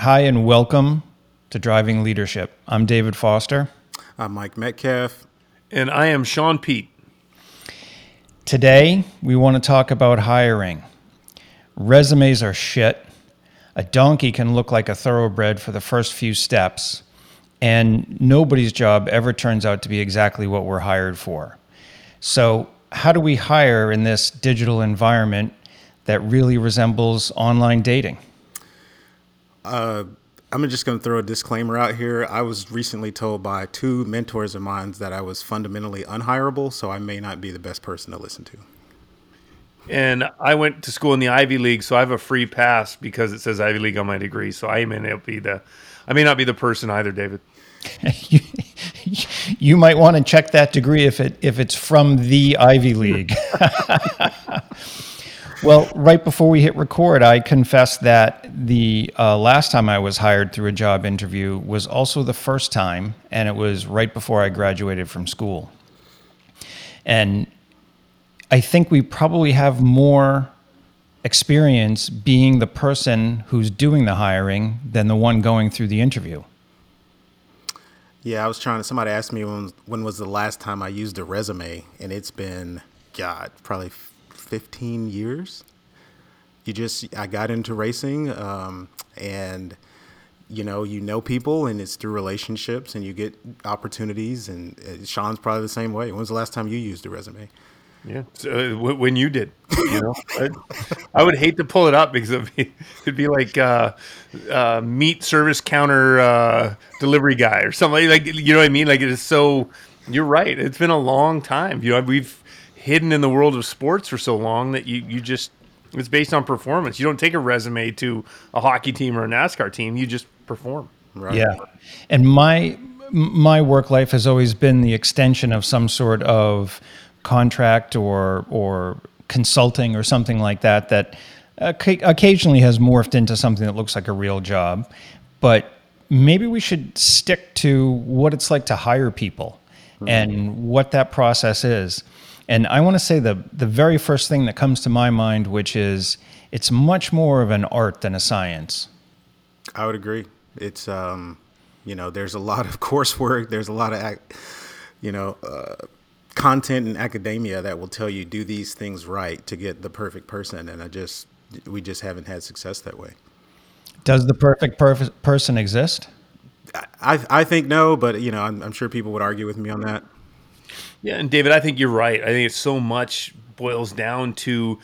Hi, and welcome to Driving Leadership. I'm David Foster. I'm Mike Metcalf. And I am Shaun Peet. Today, we want to talk about hiring. Resumes are shit. A donkey can look like a thoroughbred for the first few steps, and nobody's job ever turns out to be exactly what we're hired for. So, how do we hire in this digital environment that really resembles online dating? Uh, I'm just going to throw a disclaimer out here. I was recently told by two mentors of mine that I was fundamentally unhireable, so I may not be the best person to listen to. And I went to school in the Ivy League, so I have a free pass because it says Ivy League on my degree. So I may not be the, I may not be the person either, David. you, you might want to check that degree if it if it's from the Ivy League. Well, right before we hit record, I confessed that the uh, last time I was hired through a job interview was also the first time, and it was right before I graduated from school. And I think we probably have more experience being the person who's doing the hiring than the one going through the interview. Yeah, I was trying to. Somebody asked me when when was the last time I used a resume, and it's been God, probably 15 years. You just, I got into racing um, and, you know, you know people and it's through relationships and you get opportunities. And uh, Shaun's probably the same way. When was the last time you used a resume? Yeah, so, uh, when you did, you know, I, I, would hate to pull it up because it'd be, it'd be like uh, uh, meat service counter uh, delivery guy or something like you know what I mean. Like it is so. You're right. It's been a long time. You know, we've hidden in the world of sports for so long that you, you just it's based on performance. You don't take a resume to a hockey team or a NASCAR team. You just perform. Right. Yeah. And my my work life has always been the extension of some sort of contract or or consulting or something like that that occasionally has morphed into something that looks like a real job. But maybe we should stick to what it's like to hire people mm-hmm. and what that process is. And I want to say the the very first thing that comes to my mind, which is it's much more of an art than a science. I would agree. It's um, you know, there's a lot of coursework. There's a lot of, you know, uh, content in academia that will tell you do these things right to get the perfect person. And I just we just haven't had success that way. Does the perfect perf- person exist? I I think no, but you know, I'm, I'm sure people would argue with me on that. Yeah, and David, I think you're right. I think it's so much boils down to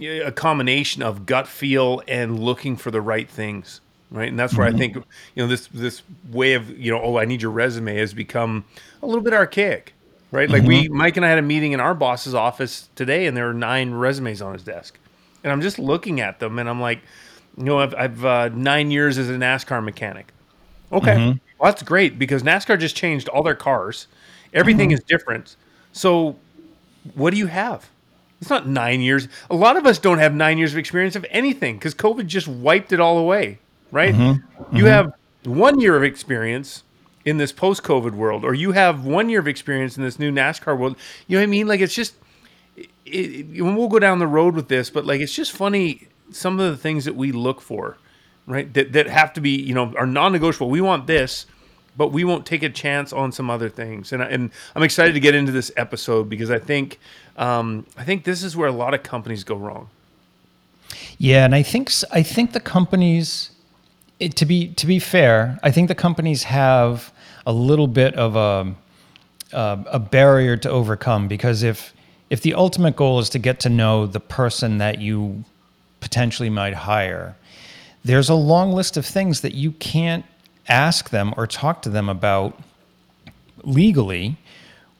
a combination of gut feel and looking for the right things, right? And that's where mm-hmm. I think you know this this way of you know oh I need your resume has become a little bit archaic, right? Like mm-hmm. we Mike and I had a meeting in our boss's office today, and there were nine resumes on his desk, and I'm just looking at them, and I'm like, you know, I've, I've uh, nine years as a NASCAR mechanic. Okay, mm-hmm. well that's great because NASCAR just changed all their cars Everything mm-hmm. is different. So, what do you have? It's not nine years. A lot of us don't have nine years of experience of anything because COVID just wiped it all away, right? Mm-hmm. You mm-hmm. have one year of experience in this post COVID world, or you have one year of experience in this new NASCAR world. You know what I mean? Like, it's just, it, it, we'll go down the road with this, but like, it's just funny some of the things that we look for, right? That, that have to be, you know, are non negotiable. We want this but we won't take a chance on some other things. And, and I'm excited to get into this episode because I think um, I think this is where a lot of companies go wrong. Yeah, and I think I think the companies, it, to be to be fair, I think the companies have a little bit of a a, a barrier to overcome because if if the ultimate goal is to get to know the person that you potentially might hire, there's a long list of things that you can't ask them or talk to them about legally,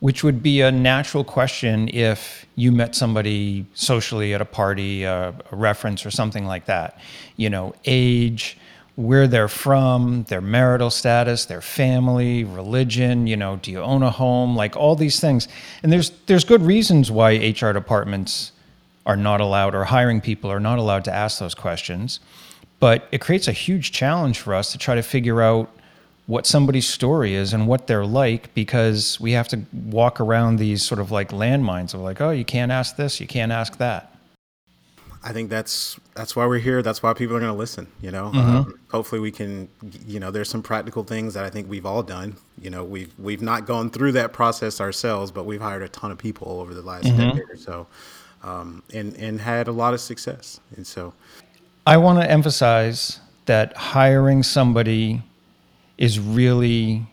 which would be a natural question if you met somebody socially at a party, a reference, or something like that. You know, age, where they're from, their marital status, their family, religion, you know, do you own a home, like all these things. And there's there's good reasons why HR departments are not allowed or hiring people are not allowed to ask those questions. But it creates a huge challenge for us to try to figure out what somebody's story is and what they're like because we have to walk around these sort of like landmines of like, oh, you can't ask this, you can't ask that. I think that's that's why we're here. That's why people are going to listen. You know, um, hopefully we can. You know, there's some practical things that I think we've all done. You know, we've we've not gone through that process ourselves, but we've hired a ton of people over the last decade or so, um, and and had a lot of success. And so, I want to emphasize that hiring somebody is really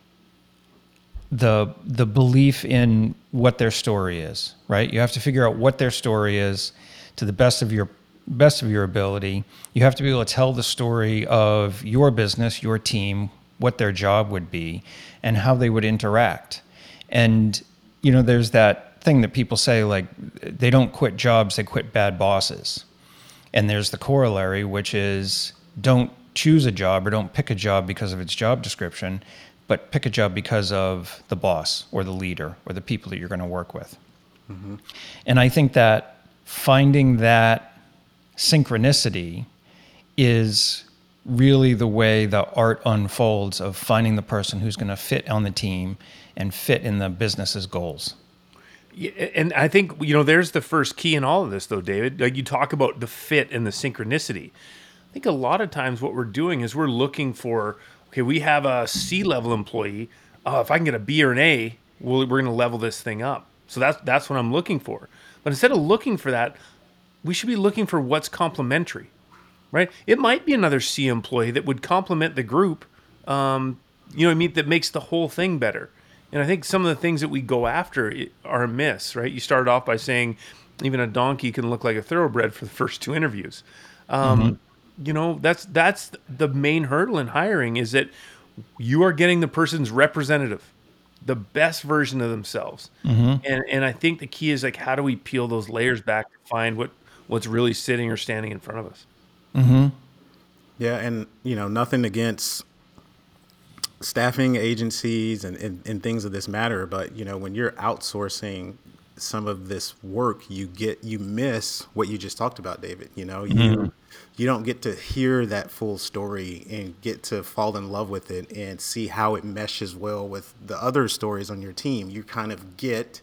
the the belief in what their story is, right? You have to figure out what their story is to the best of your best of your ability. You have to be able to tell the story of your business, your team, what their job would be, and how they would interact. And you know, there's that thing that people say like they don't quit jobs, they quit bad bosses. And there's the corollary, which is don't choose a job or don't pick a job because of its job description, but pick a job because of the boss or the leader or the people that you're going to work with. Mm-hmm. And I think that finding that synchronicity is really the way the art unfolds of finding the person who's going to fit on the team and fit in the business's goals. And I think you know there's the first key in all of this, though, David. Like you talk about the fit and the synchronicity. I think a lot of times what we're doing is we're looking for okay, we have a C level employee. Oh, if I can get a B or an A, we're going to level this thing up. So that's that's what I'm looking for. But instead of looking for that, we should be looking for what's complementary, right? It might be another C employee that would complement the group. Um, you know what I mean? That makes the whole thing better. And I think some of the things that we go after are a miss, right? You started off by saying even a donkey can look like a thoroughbred for the first two interviews. Um, mm-hmm. You know, that's that's the main hurdle in hiring is that you are getting the person's representative, the best version of themselves. Mm-hmm. And and I think the key is like how do we peel those layers back to find what what's really sitting or standing in front of us. Mm-hmm. yeah, and you know, nothing against staffing agencies and, and, and things of this matter, but you know, when you're outsourcing some of this work, you get you miss what you just talked about, David. You know, you mm-hmm. you don't get to hear that full story and get to fall in love with it and see how it meshes well with the other stories on your team. You kind of get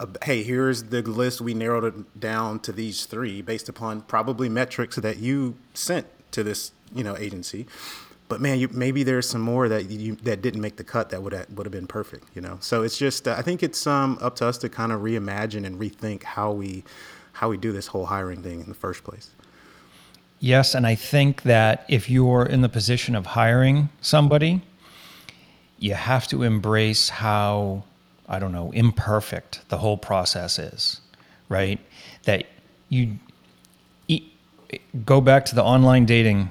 a, hey, here's the list. We narrowed it down to these three based upon probably metrics that you sent to this, you know, agency. But man, you, maybe there's some more that you that didn't make the cut that would would have been perfect, you know. So it's just uh, I think it's um, up to us to kind of reimagine and rethink how we how we do this whole hiring thing in the first place. Yes, and I think that if you're in the position of hiring somebody, you have to embrace how, I don't know, imperfect the whole process is, right? That you go back to the online dating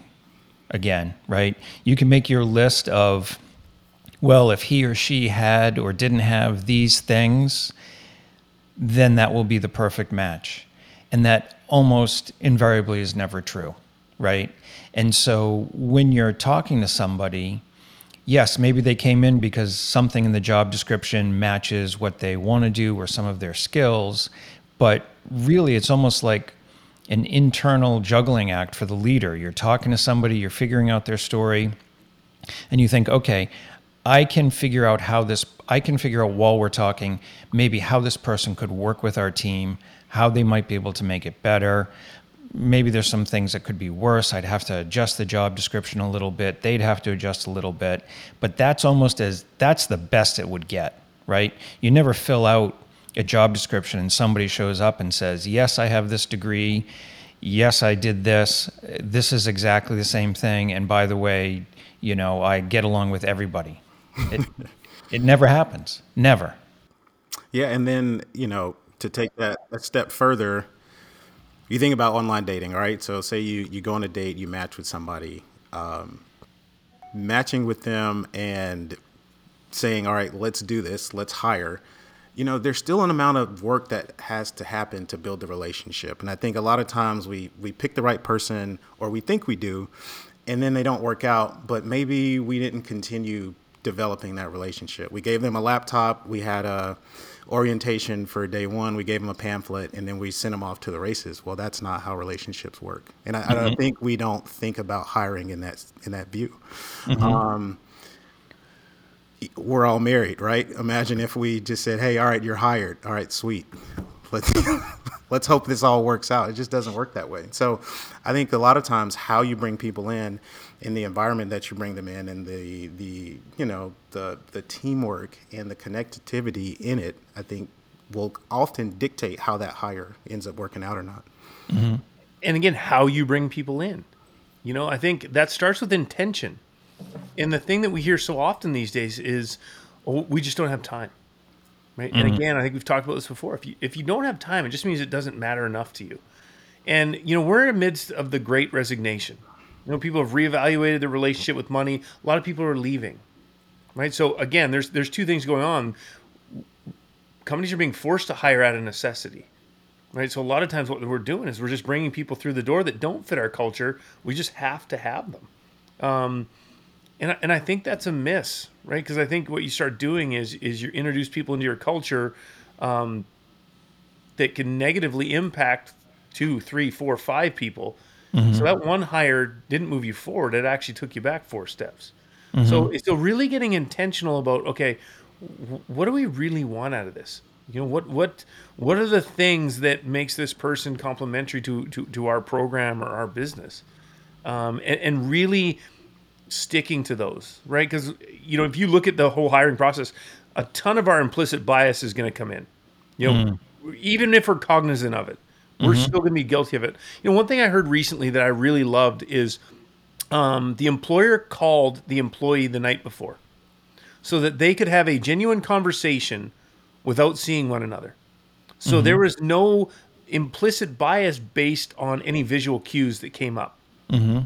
again, right? You can make your list of, well, if he or she had or didn't have these things, then that will be the perfect match. And that almost invariably is never true, right? And so when you're talking to somebody, yes, maybe they came in because something in the job description matches what they want to do or some of their skills, but really it's almost like an internal juggling act for the leader. You're talking to somebody, you're figuring out their story, and you think, okay, I can figure out how this, I can figure out while we're talking, maybe how this person could work with our team, how they might be able to make it better. Maybe there's some things that could be worse. I'd have to adjust the job description a little bit. They'd have to adjust a little bit. But that's almost as, that's the best it would get, right? You never fill out a job description and somebody shows up and says, Yes, I have this degree. Yes, I did this. This is exactly the same thing. And by the way, you know, I get along with everybody. It, it never happens. Never. Yeah, and then you know to take that a step further, you think about online dating, right? So say you you go on a date, you match with somebody, um, matching with them and saying, all right, let's do this, let's hire. You know, there's still an amount of work that has to happen to build the relationship, and I think a lot of times we we pick the right person, or we think we do, and then they don't work out. But maybe we didn't continue developing that relationship. We gave them a laptop, we had a orientation for day one, we gave them a pamphlet, and then we sent them off to the races. Well, that's not how relationships work, and I, I don't think we don't think about hiring in that in that view. Um, we're all married, right? Imagine if we just said, "Hey, all right, you're hired. All right, sweet. let's let's hope this all works out. It just doesn't work that way. So, I think a lot of times how you bring people in, in the environment that you bring them in, and the the you know the the teamwork and the connectivity in it, I think will often dictate how that hire ends up working out or not. Mm-hmm. And again, how you bring people in. You know, I think that starts with intention. And the thing that we hear so often these days is, oh, we just don't have time. Right. Mm-hmm. And again, I think we've talked about this before. If you if you don't have time, it just means it doesn't matter enough to you. And you know, we're in the midst of the great resignation. You know, people have reevaluated their relationship with money. A lot of people are leaving. Right. So again, there's there's two things going on. Companies are being forced to hire out of necessity right? So a lot of times what we're doing is we're just bringing people through the door that don't fit our culture. We just have to have them. Um, and, and I think that's a miss, right? Because I think what you start doing is is you introduce people into your culture um, that can negatively impact two, three, four, five people. Mm-hmm. So that one hire didn't move you forward; it actually took you back four steps. Mm-hmm. So so really getting intentional about okay, what do we really want out of this? You know what what what are the things that makes this person complementary to to, to our program or our business, um, and, and really sticking to those, right? Because you know if you look at the whole hiring process, a ton of our implicit bias is going to come in. You know, mm. even if we're cognizant of it, we're mm-hmm. still going to be guilty of it. You know, one thing I heard recently that I really loved is um, the employer called the employee the night before so that they could have a genuine conversation without seeing one another. So mm-hmm. there was no implicit bias based on any visual cues that came up. Mm-hmm.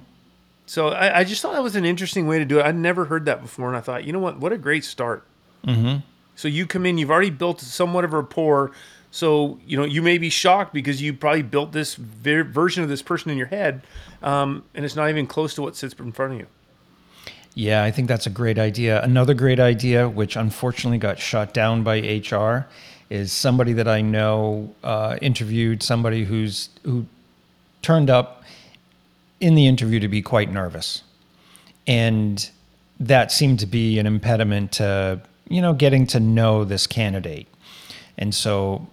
So I, I, just thought that was an interesting way to do it. I'd never heard that before, and I thought, you know what? What a great start. Mm-hmm. So you come in, you've already built somewhat of a rapport. So you know you may be shocked because you probably built this ver- version of this person in your head, um, and it's not even close to what sits in front of you. Yeah, I think that's a great idea. Another great idea, which unfortunately got shot down by HR, is somebody that I know uh, interviewed somebody who's who turned up in the interview to be quite nervous, and that seemed to be an impediment to you know getting to know this candidate, and so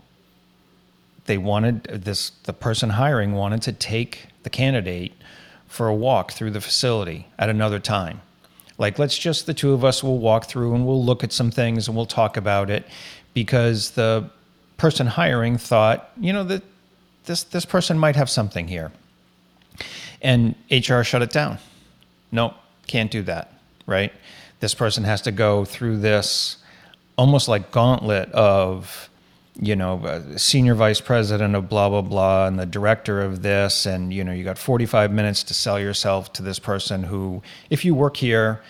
they wanted this the person hiring wanted to take the candidate for a walk through the facility at another time. Like, let's just the two of us will walk through and we'll look at some things and we'll talk about it because the person hiring thought, you know, that this this person might have something here. And HR shut it down. Nope, can't do that, right? This person has to go through this almost like gauntlet of you know, senior vice president of blah, blah, blah, and the director of this. And, you know, you got 45 minutes to sell yourself to this person who, if you work here,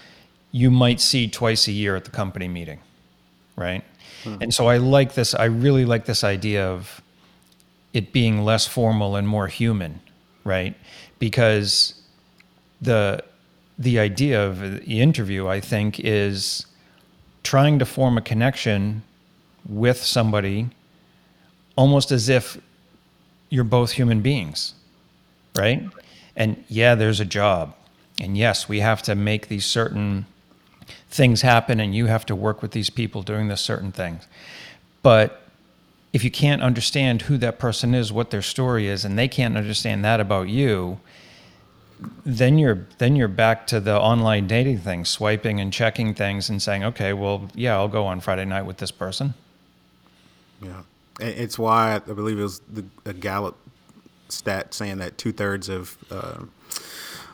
you might see twice a year at the company meeting. Right. Mm-hmm. And so I like this. I really like this idea of it being less formal and more human. Right. Because the, the idea of the interview, I think, is trying to form a connection with somebody almost as if you're both human beings, right? And yeah, there's a job. And yes, we have to make these certain things happen, and you have to work with these people doing this certain things. But if you can't understand who that person is, what their story is, and they can't understand that about you, then you're then you're back to the online dating thing, swiping and checking things and saying, okay, well, yeah, I'll go on Friday night with this person. Yeah, it's why I believe it was the, a Gallup stat saying that two thirds of uh,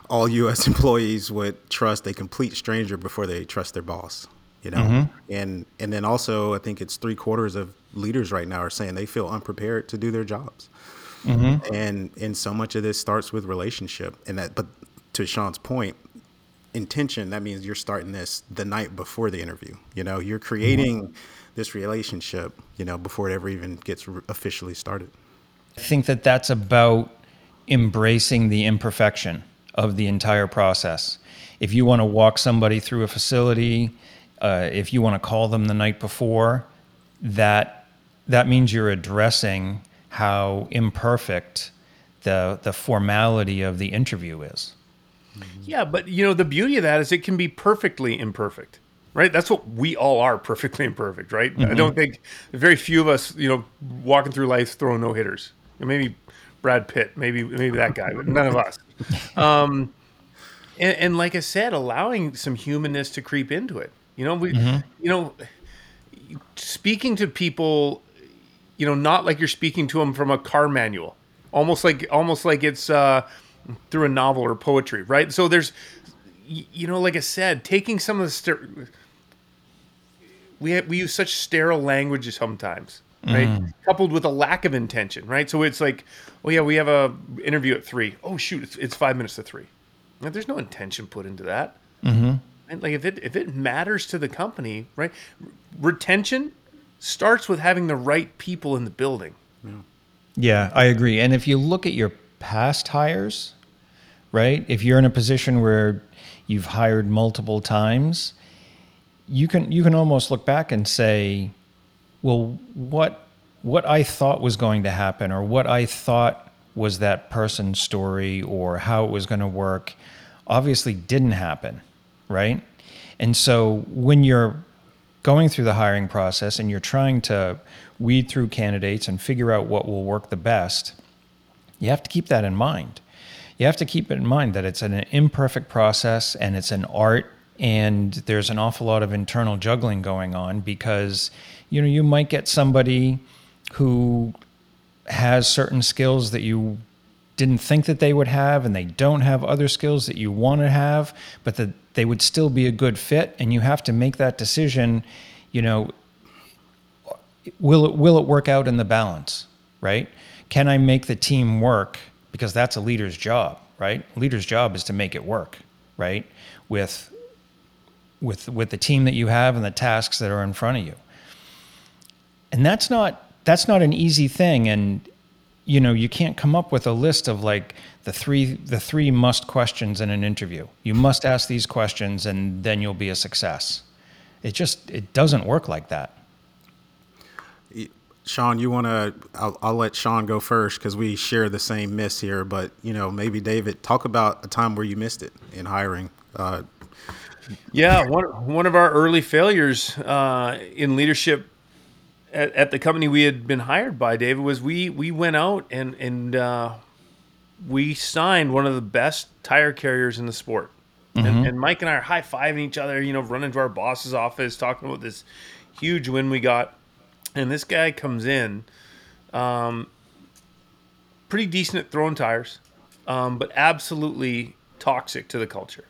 all U.S. employees would trust a complete stranger before they trust their boss. You know, mm-hmm. and and then also I think it's three quarters of leaders right now are saying they feel unprepared to do their jobs. Mm-hmm. And and so much of this starts with relationship, and that. But to Shaun's point, intention that means you're starting this the night before the interview. You know, you're creating. Mm-hmm this relationship, you know, before it ever even gets officially started. I think that that's about embracing the imperfection of the entire process. If you want to walk somebody through a facility, uh, if you want to call them the night before, that that means you're addressing how imperfect the the formality of the interview is. Yeah, but you know the beauty of that is it can be perfectly imperfect right? That's what we all are, perfectly imperfect, right? I don't think very few of us, you know, walking through life throwing no hitters. Maybe Brad Pitt, maybe maybe that guy, but none of us. Um, and, and like I said, allowing some humanness to creep into it. You know, we, you know, speaking to people, you know, not like you're speaking to them from a car manual, almost like almost like it's uh, through a novel or poetry, right? So there's, you know, like I said, taking some of the ster- we have, we use such sterile language sometimes, right? Coupled with a lack of intention, right? So it's like, oh yeah, we have a interview at three. Oh shoot, it's, it's five minutes to three. Like, there's no intention put into that. Mm-hmm. Like if it if it matters to the company, right? Retention starts with having the right people in the building. Yeah, I agree. And if you look at your past hires, right? If you're in a position where you've hired multiple times, you can you can almost look back and say, well, what what I thought was going to happen or what I thought was that person's story or how it was going to work obviously didn't happen, right? And so when you're going through the hiring process and you're trying to weed through candidates and figure out what will work the best, you have to keep that in mind. You have to keep it in mind that it's an imperfect process and it's an art and there's an awful lot of internal juggling going on because you know you might get somebody who has certain skills that you didn't think that they would have and they don't have other skills that you want to have but that they would still be a good fit and you have to make that decision you know will it will it work out in the balance right? Can i make the team work? Because that's a leader's job right? Leader's job is to make it work right? With with with the team that you have and the tasks that are in front of you. And that's not that's not an easy thing and you know you can't come up with a list of like the three the three must questions in an interview you must ask these questions and then you'll be a success it just it doesn't work like that Shaun, you want to? I'll, I'll let Shaun go first because we share the same miss here. But you know, maybe David, talk about a time where you missed it in hiring. Uh, Yeah, one one of our early failures uh, in leadership at, at the company we had been hired by, David, was we we went out and and uh, we signed one of the best tire carriers in the sport. And, and Mike and I are high fiving each other, you know, running to our boss's office, talking about this huge win we got. And this guy comes in, um, pretty decent at throwing tires, um, but absolutely toxic to the culture.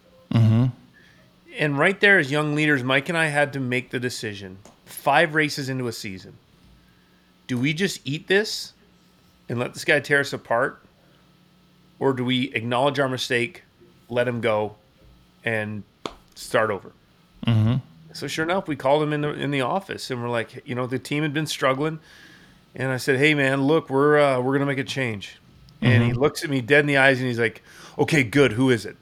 And right there, as young leaders, Mike and I had to make the decision five races into a season. Do we just eat this and let this guy tear us apart? Or do we acknowledge our mistake, let him go, and start over? So sure enough, we called him in the in the office, and we're like, you know, the team had been struggling, and I said, hey man, look, we're uh, we're gonna make a change. And he looks at me dead in the eyes, and he's like, okay, good. Who is it?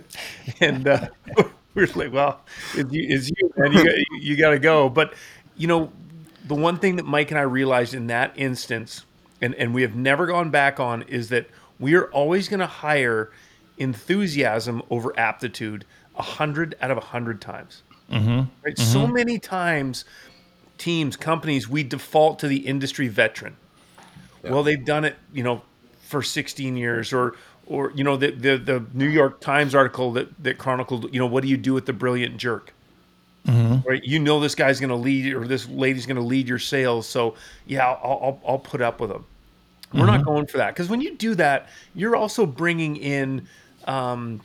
and uh, we're like, well, it's you, it's you man. You got, you got to go. But you know, the one thing that Mike and I realized in that instance, and and we have never gone back on, is that we are always going to hire enthusiasm over aptitude a hundred out of a hundred times. Right? So many times, teams, companies, we default to the industry veteran. Well, they've done it, you know, for 16 years, or or you know, the the, the New York Times article that that chronicled, you know, what do you do with the brilliant jerk? Mm-hmm. Right, you know, this guy's going to lead, or this lady's going to lead your sales. So yeah, I'll I'll, I'll put up with them. We're not mm-hmm. going for that because when you do that, you're also bringing in um,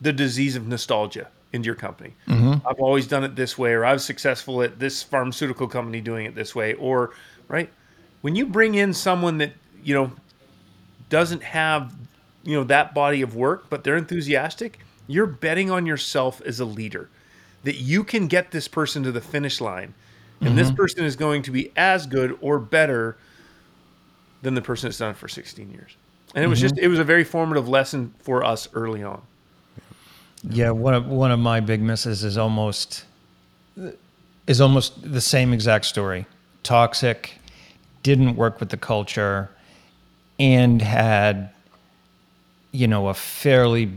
the disease of nostalgia into your company. Mm-hmm. I've always done it this way, or I was successful at this pharmaceutical company doing it this way, or right when you bring in someone that you know doesn't have you know that body of work, but they're enthusiastic, you're betting on yourself as a leader that you can get this person to the finish line, and this mm-hmm. person is going to be as good or better than the person that's done it for 16 years. And it was just mm-hmm. it was a very formative lesson for us early on. Yeah, one of one of my big misses is almost is almost the same exact story. Toxic, didn't work with the culture, and had you know a fairly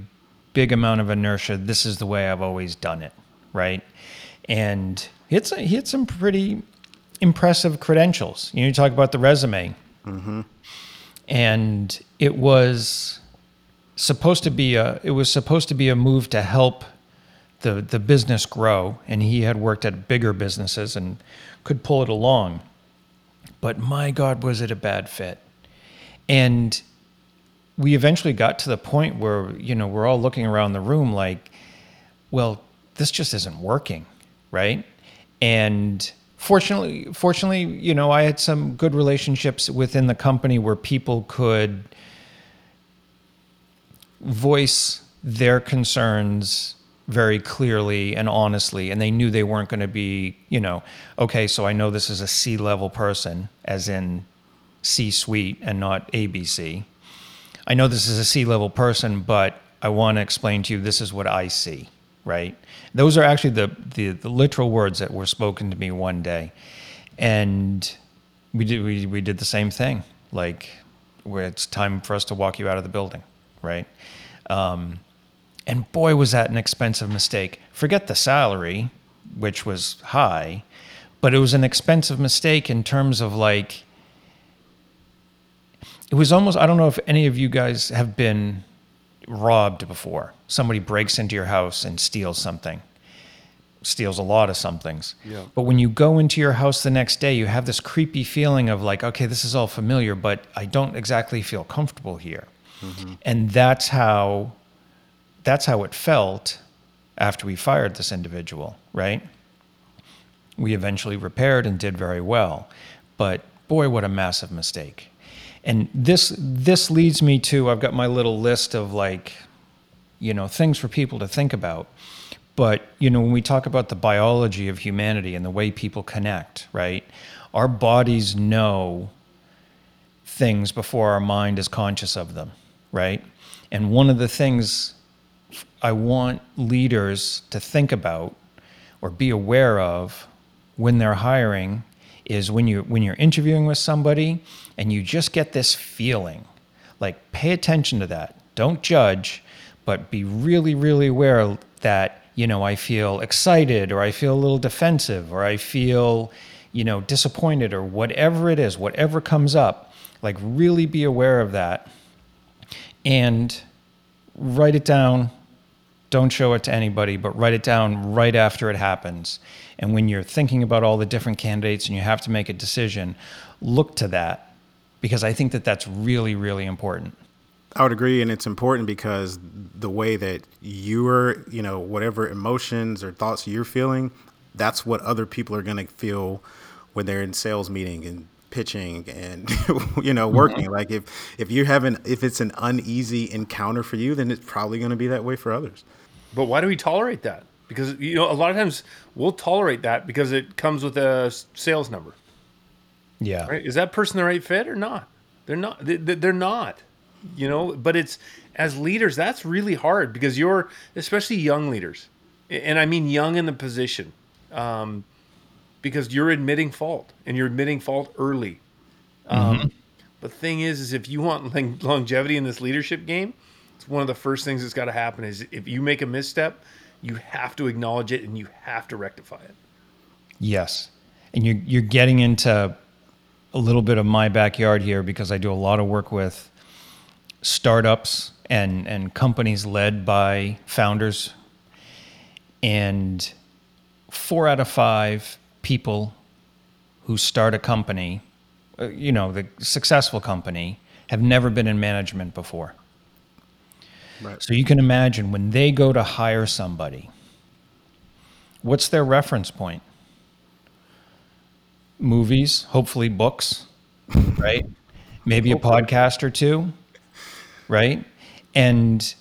big amount of inertia. This is the way I've always done it, right? And he had some, he had some pretty impressive credentials. You know, you talk about the resume, mm-hmm. and it was supposed to be a it was supposed to be a move to help the the business grow, and he had worked at bigger businesses and could pull it along. But my God, was it a bad fit? And we eventually got to the point where you know we're all looking around the room like, well, this just isn't working, right? And fortunately, fortunately, you know, I had some good relationships within the company where people could voice their concerns very clearly and honestly and they knew they weren't going to be you know okay so i know this is a c level person as in c suite and not abc i know this is a c level person but i want to explain to you this is what i see right? Those are actually the, the the literal words that were spoken to me one day. And we did we, we did the same thing like where it's time for us to walk you out of the building right? Um, and boy, was that an expensive mistake. Forget the salary, which was high, but it was an expensive mistake in terms of like, it was almost, I don't know if any of you guys have been robbed before. Somebody breaks into your house and steals something, steals a lot of somethings. Yeah. But when you go into your house the next day, you have this creepy feeling of like, okay, this is all familiar, but I don't exactly feel comfortable here. Mm-hmm. And that's how that's how it felt after we fired this individual, right? We eventually repaired and did very well. But boy, what a massive mistake. And this this leads me to I've got my little list of like, you know, things for people to think about. But, you know, when we talk about the biology of humanity and the way people connect, right? Our bodies know things before our mind is conscious of them, right? And one of the things I want leaders to think about or be aware of when they're hiring is when you when you're interviewing with somebody and you just get this feeling like pay attention to that. Don't judge but be really really aware that you know I feel excited or I feel a little defensive or I feel you know disappointed or whatever it is whatever comes up like really be aware of that and write it down don't show it to anybody, but write it down right after it happens. And when you're thinking about all the different candidates and you have to make a decision, look to that because I think that that's really, really important. I would agree, and it's important because the way that you're, you know, whatever emotions or thoughts you're feeling, that's what other people are going to feel when they're in sales meeting and pitching and you know mm-hmm. working. Like if if you're having if it's an uneasy encounter for you, then it's probably going to be that way for others. But why do we tolerate that? Because you know, a lot of times we'll tolerate that because it comes with a sales number. Yeah. Right? Is that person the right fit or not? They're not. They- they- They're not. You know. But it's as leaders that's really hard because you're especially young leaders, and I mean young in the position, um, because you're admitting fault and you're admitting fault early. Um, the thing is, is if you want longevity in this leadership game, it's one of the first things that's got to happen. Is if you make a misstep, you have to acknowledge it and you have to rectify it. Yes. And you're, you're getting into a little bit of my backyard here because I do a lot of work with startups and, and companies led by founders. And four out of five people who start a company, uh, you know, the successful company, have never been in management before. Right. So you can imagine when they go to hire somebody, what's their reference point? Movies, hopefully books, right? Maybe a podcast or two, right? And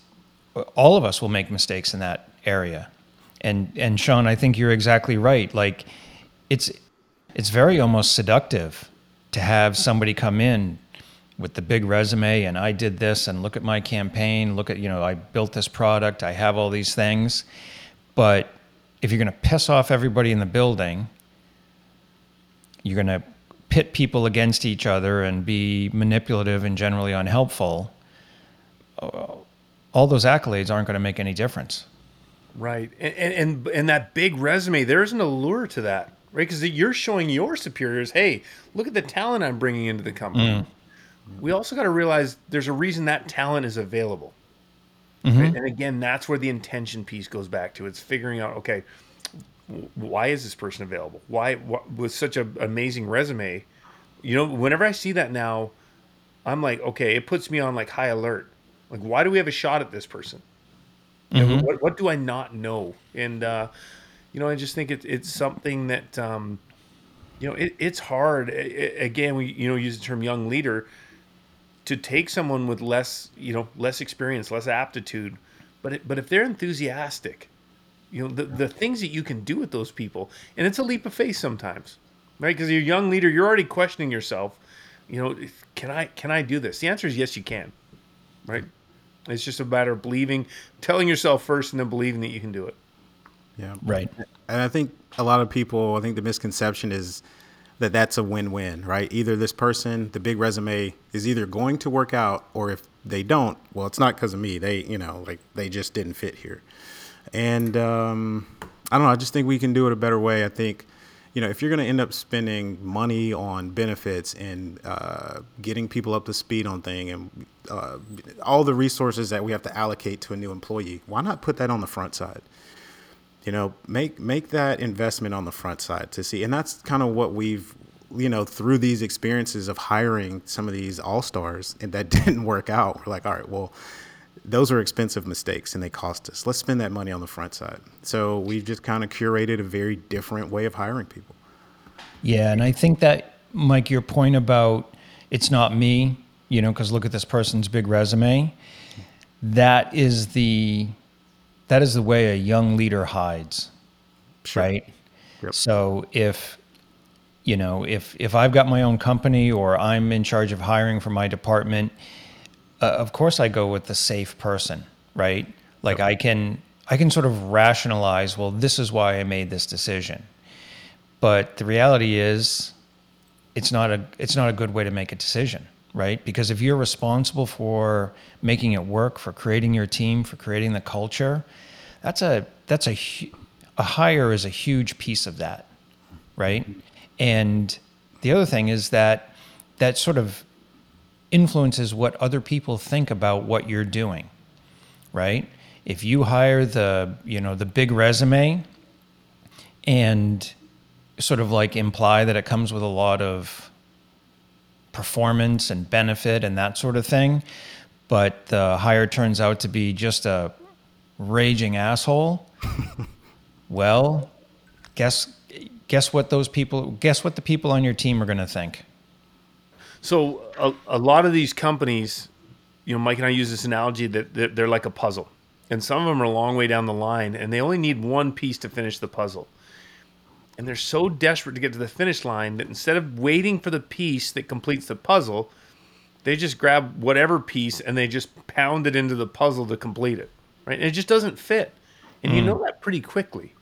all of us will make mistakes in that area. And and Shaun, I think you're exactly right. Like it's it's very almost seductive to have somebody come in with the big resume and I did this and look at my campaign, look at, you know, I built this product, I have all these things. But if you're going to piss off everybody in the building, you're going to pit people against each other and be manipulative and generally unhelpful, uh, all those accolades aren't going to make any difference. Right. And, and, and that big resume, there is an allure to that, right? Because you're showing your superiors, hey, look at the talent I'm bringing into the company. Mm. We also got to realize there's a reason that talent is available. Mm-hmm. Right? And again, that's where the intention piece goes back to. It's figuring out, okay, why is this person available? Why, with such an amazing resume? You know, whenever I see that now, I'm like, okay, it puts me on like high alert. Like, why do we have a shot at this person? Mm-hmm. What, what do I not know? And uh, you know, I just think it's it's something that um, you know it, it's hard. It, again, we you know use the term young leader to take someone with less you know less experience, less aptitude, but it, but if they're enthusiastic, you know the the things that you can do with those people, and it's a leap of faith sometimes, right? Because you're a young leader, you're already questioning yourself. You know, can I can I do this? The answer is yes, you can, right? It's just a matter of believing, telling yourself first, and then believing that you can do it. Yeah. Right. And I think a lot of people, I think the misconception is that that's a win-win, right? Either this person, the big resume, is either going to work out, or if they don't, well, it's not because of me. They, you know, like they just didn't fit here. And um, I don't know. I just think we can do it a better way. I think you know, if you're going to end up spending money on benefits and uh, getting people up to speed on thing and uh, all the resources that we have to allocate to a new employee, why not put that on the front side? You know, make make that investment on the front side to see, and that's kind of what we've, you know, through these experiences of hiring some of these all stars and that didn't work out. We're like, all right, well, those are expensive mistakes and they cost us. Let's spend that money on the front side. So we've just kind of curated a very different way of hiring people. Yeah, and I think that Mike, your point about it's not me, you know, because look at this person's big resume. That is the that is the way a young leader hides, sure. right? Yep. So if you know if if I've got my own company or I'm in charge of hiring for my department uh, of course I go with the safe person, right? Like yep. I can I can sort of rationalize, well, this is why I made this decision. But the reality is it's not a it's not a good way to make a decision, right? Because if you're responsible for making it work, for creating your team, for creating the culture, that's a that's a a hire is a huge piece of that, right? And the other thing is that that sort of influences what other people think about what you're doing, right? If you hire the, you know, the big resume and sort of like imply that it comes with a lot of performance and benefit and that sort of thing, but the hire turns out to be just a raging asshole, well, guess guess what those people guess what the people on your team are going to think. So a, a lot of these companies, you know, Mike and I use this analogy that they're, they're like a puzzle, and some of them are a long way down the line, and they only need one piece to finish the puzzle. And they're so desperate to get to the finish line that instead of waiting for the piece that completes the puzzle, they just grab whatever piece and they just pound it into the puzzle to complete it. Right? And it just doesn't fit. And mm. you know that pretty quickly.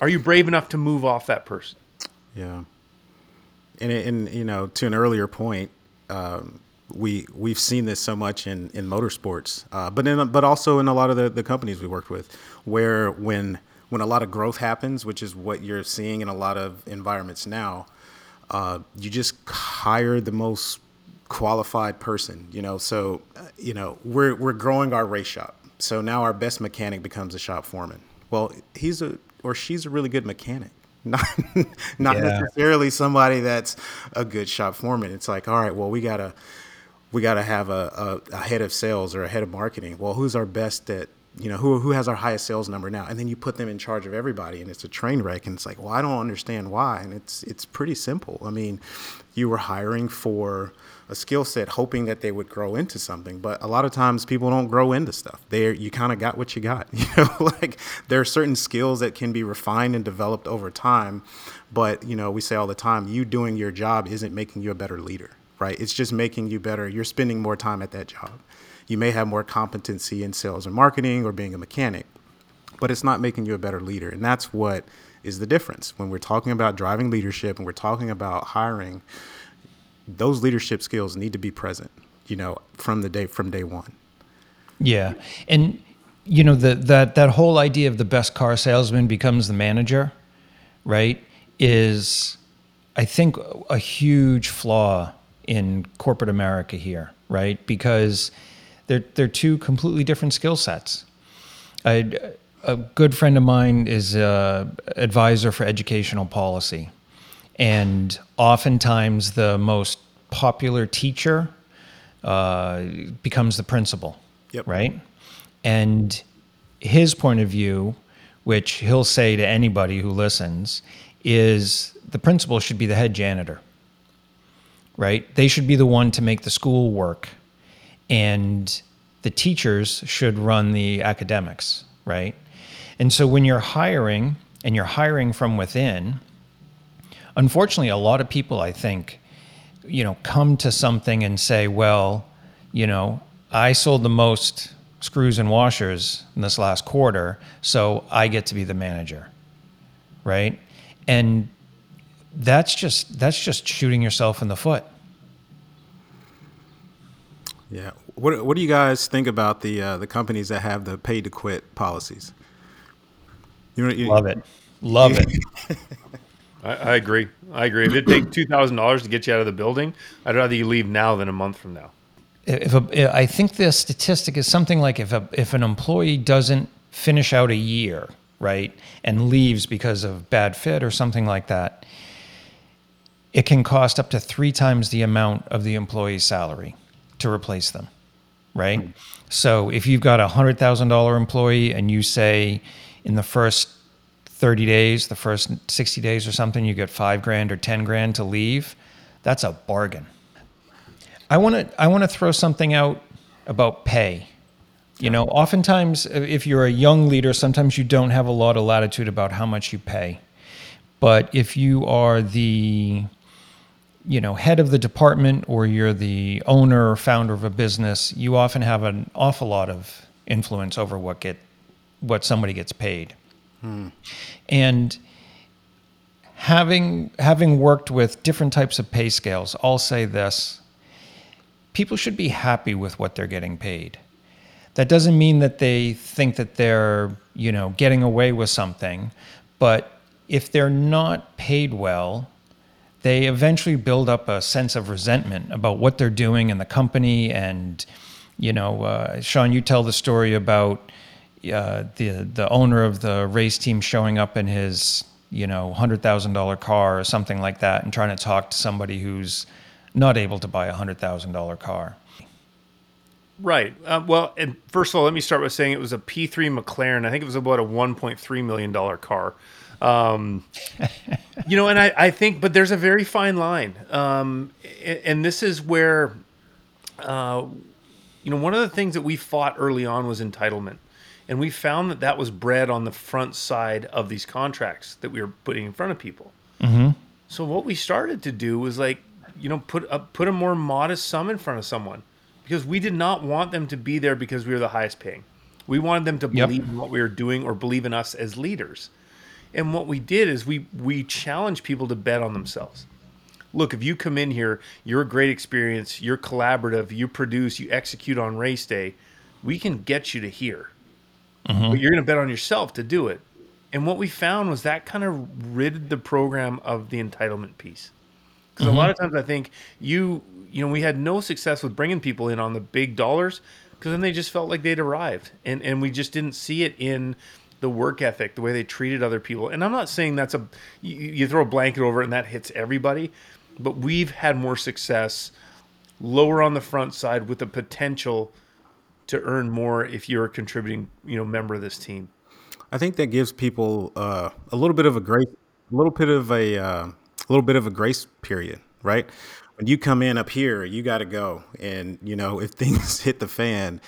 Are you brave enough to move off that person? Yeah. And, and you know, to an earlier point, um, we we've seen this so much in in motorsports, uh, but in but also in a lot of the, the companies we worked with, where when when a lot of growth happens, which is what you're seeing in a lot of environments now, uh, you just hire the most qualified person. You know, so uh, you know we're we're growing our race shop, so now our best mechanic becomes a shop foreman. Well, he's a or she's a really good mechanic not not yeah. necessarily somebody that's a good shop foreman. It's like, all right, well, we gotta we gotta have a, a, a, head of sales or a head of marketing. Well, who's our best at you know who who has our highest sales number now? And then you put them in charge of everybody, and it's a train wreck. And it's like, well, I don't understand why. And it's it's pretty simple. I mean, you were hiring for a skill set hoping that they would grow into something but a lot of times people don't grow into stuff they you kind of got what you got you know like there are certain skills that can be refined and developed over time but you know we say all the time you doing your job isn't making you a better leader right it's just making you better you're spending more time at that job you may have more competency in sales and marketing or being a mechanic but it's not making you a better leader and that's what is the difference when we're talking about driving leadership and we're talking about hiring those leadership skills need to be present, you know, from the day from day one. Yeah. And you know the, that that whole idea of the best car salesman becomes the manager right is i think a huge flaw in corporate america here right because they're they're two completely different skill sets I, a good friend of mine is a advisor for educational policy and oftentimes the most popular teacher uh, becomes the principal Yep. right and his point of view, which he'll say to anybody who listens, is the principal should be the head janitor, right? They should be the one to make the school work, and the teachers should run the academics, right? And so when you're hiring and you're hiring from within, unfortunately, a lot of people, I think, you know, come to something and say, well, you know, I sold the most screws and washers in this last quarter, so I get to be the manager. Right? And that's just that's just shooting yourself in the foot. Yeah. What What do you guys think about the uh, the companies that have the pay to quit policies? You know, you, Love it. Love it. I, I agree. I agree. If it takes two thousand dollars to get you out of the building, I'd rather you leave now than a month from now. if a, I think the statistic is something like if a, if an employee doesn't finish out a year, right, and leaves because of bad fit or something like that, it can cost up to three times the amount of the employee's salary to replace them, right? So if you've got a hundred thousand dollar employee and you say in the first 30 days, the first 60 days or something, you get five grand or 10 grand to leave, that's a bargain. I want to I want to throw something out about pay. You know, oftentimes if you're a young leader, sometimes you don't have a lot of latitude about how much you pay. But if you are the you know, head of the department or you're the owner or founder of a business, you often have an awful lot of influence over what get what somebody gets paid. Hmm. And having having worked with different types of pay scales, I'll say this. People should be happy with what they're getting paid. That doesn't mean that they think that they're, you know, getting away with something, but if they're not paid well, they eventually build up a sense of resentment about what they're doing in the company. And, you know, uh, Shaun, you tell the story about uh, the the owner of the race team showing up in his, you know, hundred thousand dollar car or something like that, and trying to talk to somebody who's not able to buy a hundred thousand dollar car. Right. Uh, well, and first of all, let me start by saying it was a P3 McLaren. I think it was about a 1.3 million dollar car. Um, you know, and I, I think, but there's a very fine line, um, and, and this is where, uh, you know, one of the things that we fought early on was entitlement, and we found that that was bred on the front side of these contracts that we were putting in front of people. So what we started to do was like, you know, put a put a more modest sum in front of someone because we did not want them to be there because we were the highest paying. We wanted them to Yep. believe in what we were doing or believe in us as leaders. And what we did is we we challenged people to bet on themselves. Look, if you come in here, you're a great experience, you're collaborative, you produce, you execute on race day, we can get you to here. Mm-hmm. But you're going to bet on yourself to do it. And what we found was that kind of rid the program of the entitlement piece. Because a mm-hmm. lot of times I think you, you know, we had no success with bringing people in on the big dollars because then they just felt like they'd arrived, and and we just didn't see it in the work ethic, the way they treated other people. And I'm not saying that's a you, you throw a blanket over it and that hits everybody, but we've had more success lower on the front side with the potential to earn more if you're a contributing, you know, member of this team. I think that gives people uh, a little bit of a grace, a little bit of a, uh, a little bit of a grace period, right? When you come in up here, you got to go, and you know if things hit the fan,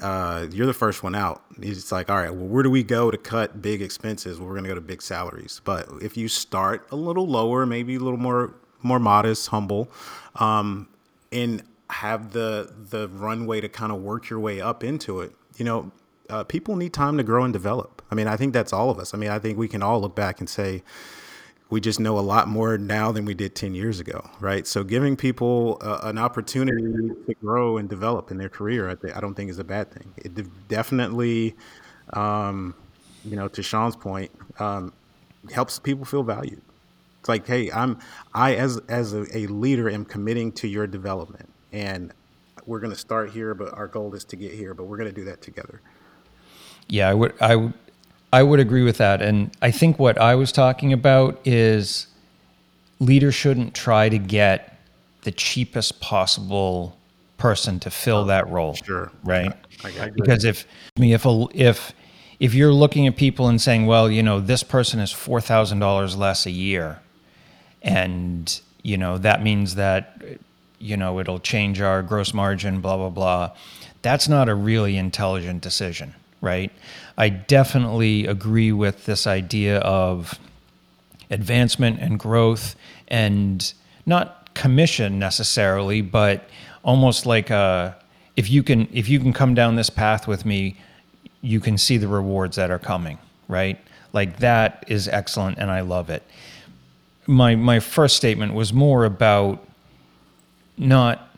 uh, you're the first one out. It's like, all right, well, where do we go to cut big expenses? Well, we're going to go to big salaries. But if you start a little lower, maybe a little more more modest, humble, um, and have the the runway to kind of work your way up into it, you know, uh, people need time to grow and develop. I mean, I think that's all of us. I mean, I think we can all look back and say we just know a lot more now than we did 10 years ago, right? So giving people uh, an opportunity to grow and develop in their career, I, th- I don't think is a bad thing. It de- definitely, um, you know, to Shaun's point, um, helps people feel valued. It's like, hey, I'm I as as a, a leader am committing to your development, and we're going to start here, but our goal is to get here, but we're going to do that together. Yeah, I would I would I would agree with that. And I think what I was talking about is leaders shouldn't try to get the cheapest possible person to fill that role. Sure. Right? I agree. Because if I mean if a, if if you're looking at people and saying, well, you know, this person is four thousand dollars less a year, and you know that means that you know it'll change our gross margin, blah blah blah. That's not a really intelligent decision, right? I definitely agree with this idea of advancement and growth and not commission necessarily, but almost like a if you can if you can come down this path with me, you can see the rewards that are coming, right? Like that is excellent and I love it. My my first statement was more about not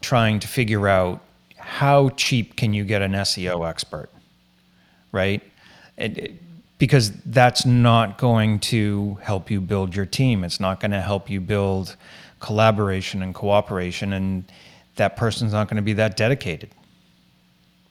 trying to figure out how cheap can you get an SEO expert, right? And it- because that's not going to help you build your team. It's not going to help you build collaboration and cooperation, and that person's not going to be that dedicated.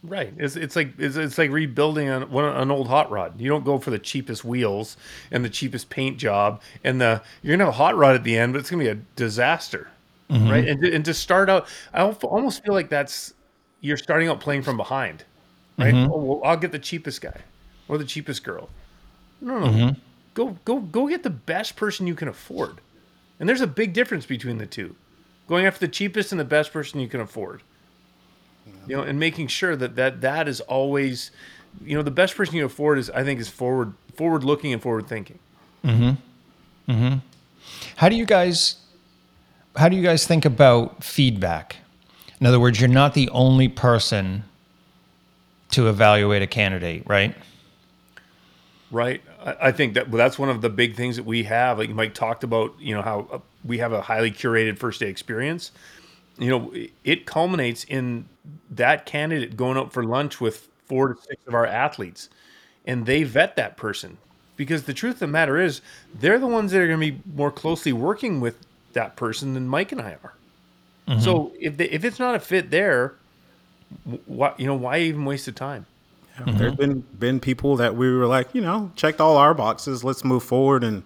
Right. It's, it's like it's, it's like rebuilding an, an old hot rod. You don't go for the cheapest wheels and the cheapest paint job, and the you're gonna have a hot rod at the end, but it's gonna be a disaster, mm-hmm. right? And to, and to start out, I almost feel like that's you're starting out playing from behind, right? Oh, well, I'll get the cheapest guy or the cheapest girl. No, no, go go go get the best person you can afford, and there's a big difference between the two. Going after the cheapest and the best person you can afford you know, and making sure that that that is always, you know, the best person you afford is I think is forward forward looking and forward thinking. Mhm mhm how do you guys how do you guys think about feedback? In other words, you're not the only person to evaluate a candidate, right? Right. I, think that well, that's one of the big things that we have. Like Mike talked about, you know, how uh, we have a highly curated first day experience. You know, it- culminates in that candidate going out for lunch with four to six of our athletes, and they vet that person because the truth of the matter is they're the ones that are going to be more closely working with that person than Mike and I are. So if they, if it's not a fit there, what you know, why even waste the time? Yeah, mm-hmm. There's been been people that we were like, you know, checked all our boxes. Let's move forward. And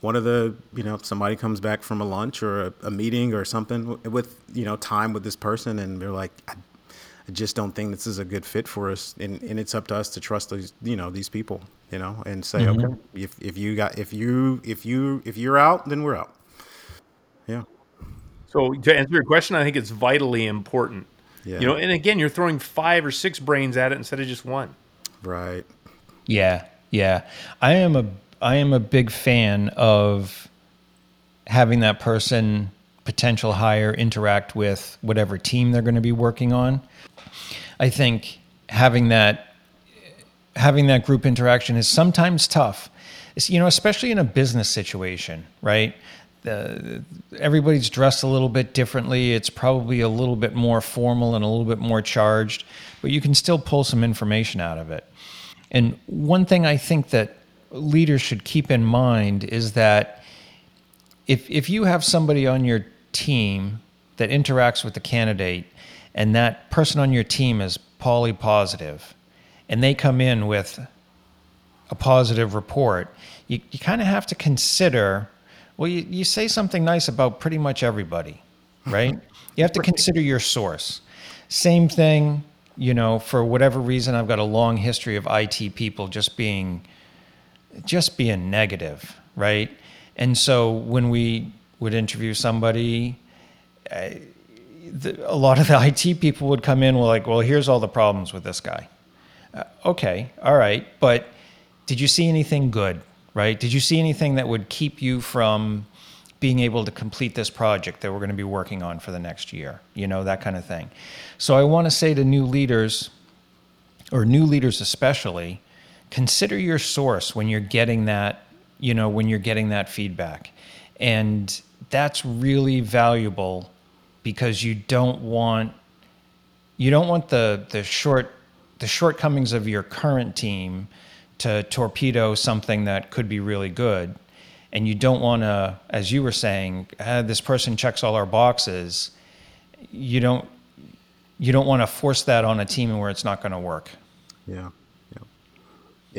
one of the, you know, somebody comes back from a lunch or a, a meeting or something with, you know, time with this person, and they're like, I, I just don't think this is a good fit for us. And and it's up to us to trust these, you know, these people, you know, and say, mm-hmm. okay, if if you got if you if you if you're out, then we're out. Yeah. So to answer your question, I think it's vitally important. Yeah. You know, and again, you're throwing five or six brains at it instead of just one. Right. Yeah, yeah. I am a I am a big fan of having that person potential hire interact with whatever team they're going to be working on. I think having that having that group interaction is sometimes tough. It's, you know, especially in a business situation, right? The, everybody's dressed a little bit differently. It's probably a little bit more formal and a little bit more charged, but you can still pull some information out of it. And one thing I think that leaders should keep in mind is that if if you have somebody on your team that interacts with the candidate and that person on your team is poly positive and they come in with a positive report, you, you kind of have to consider well, you, you say something nice about pretty much everybody, right? You have to consider your source. Same thing, you know, for whatever reason, I've got a long history of IT people just being just being negative, right? And so when we would interview somebody, uh, the, a lot of the IT people would come in with like, well, here's all the problems with this guy. Uh, okay, all right, but did you see anything good, right? Did you see anything that would keep you from being able to complete this project that we're going to be working on for the next year? You know, that kind of thing. So I want to say to new leaders, or new leaders especially, consider your source when you're getting that you know, when you're getting that feedback. And that's really valuable because you don't want you don't want the the short the shortcomings of your current team to torpedo something that could be really good and you don't want to as you were saying ah, this person checks all our boxes you don't you don't want to force that on a team where it's not going to work Yeah. Yeah.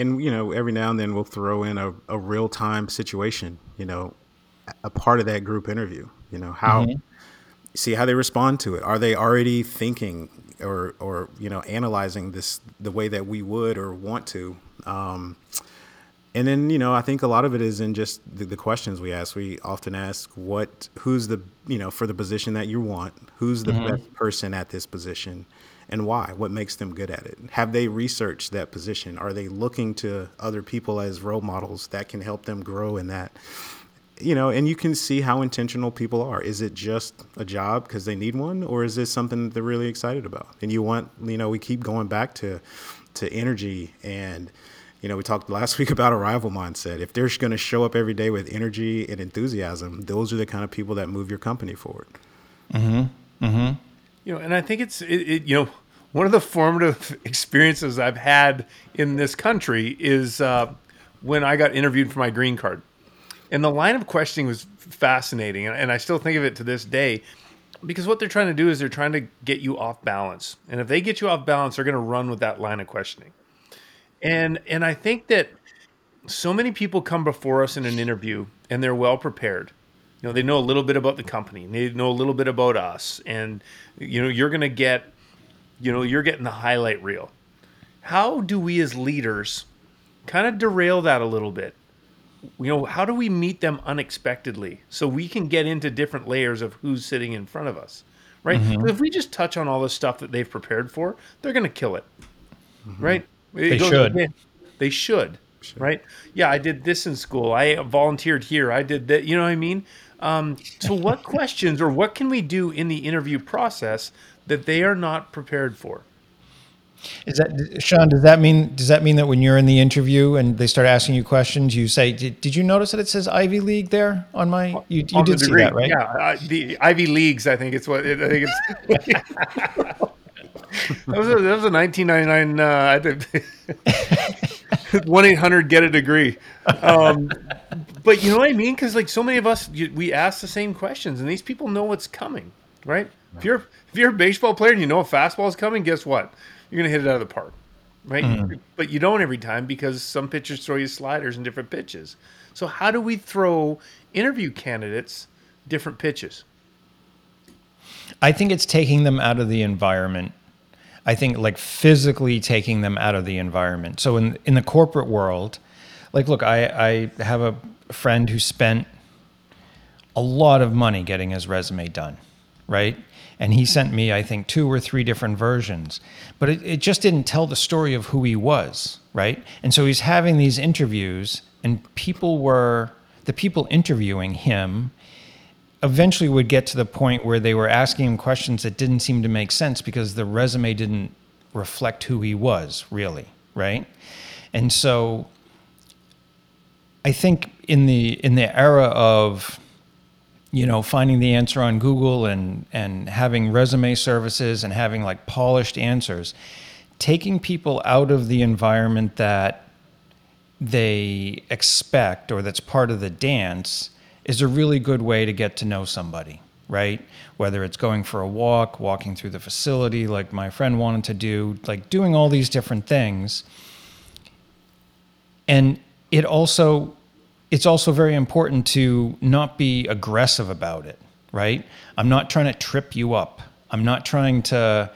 And, you know, every now and then we'll throw in a, a real time situation, you know, a part of that group interview, you know, how, see how they respond to it. Are they already thinking or, or, you know, analyzing this the way that we would or want to? Um, and then, you know, I think a lot of it is in just the, the questions we ask. We often ask, what, who's the, you know, for the position that you want, who's the best person at this position and why? What makes them good at it? Have they researched that position? Are they looking to other people as role models that can help them grow in that? You know, and you can see how intentional people are. Is it just a job because they need one, or is this something that they're really excited about? And you want, you know, we keep going back to, to energy and, you know, we talked last week about arrival mindset. If they're going to show up every day with energy and enthusiasm, those are the kind of people that move your company forward. Mm-hmm. Mm-hmm. You know, and I think it's it, it, you know one of the formative experiences I've had in this country is uh, when I got interviewed for my green card, and the line of questioning was fascinating, and, I still think of it to this day. Because what they're trying to do is they're trying to get you off balance, and if they get you off balance, they're going to run with that line of questioning. And and I think that so many people come before us in an interview and they're well prepared. You know, they know a little bit about the company, they know a little bit about us, and you know, you're going to get, you know, you're getting the highlight reel. How do we as leaders kind of derail that a little bit? You know, how do we meet them unexpectedly so we can get into different layers of who's sitting in front of us, right? If we just touch on all the stuff that they've prepared for, they're going to kill it, right? It They goes- should. They should, right? Yeah, I did this in school. I volunteered here. I did that. You know what I mean? Um, so, what questions or what can we do in the interview process that they are not prepared for? Is that Shaun? Does that mean does that mean that when you're in the interview and they start asking you questions, you say, "Did, did you notice that it says Ivy League there on my?" You, you On did see that, right? Yeah, uh, the Ivy Leagues. I think it's what I think it's. that was a, that was a 1999. Uh, I think one eight hundred get a degree. Um, but you know what I mean? Because like so many of us, you, we ask the same questions, and these people know what's coming, right? If you're if you're a baseball player and you know a fastball is coming, guess what? You're gonna hit it out of the park, right? Mm-hmm. But you don't every time because some pitchers throw you sliders and different pitches. So how do we throw interview candidates different pitches? I think it's taking them out of the environment. I think like physically taking them out of the environment. So in in the corporate world, like look, I I have a friend who spent a lot of money getting his resume done, right? And he sent me, I think, two or three different versions, but it, it just didn't tell the story of who he was, right? And so he's having these interviews, and people were, the people interviewing him eventually would get to the point where they were asking him questions that didn't seem to make sense because the resume didn't reflect who he was really right and so i think in the in the era of you know finding the answer on google and and having resume services and having like polished answers taking people out of the environment that they expect or that's part of the dance is a really good way to get to know somebody, right? Whether it's going for a walk, walking through the facility like my friend wanted to do, like doing all these different things. And it also it's also very important to not be aggressive about it, right? I'm not trying to trip you up. I'm not trying to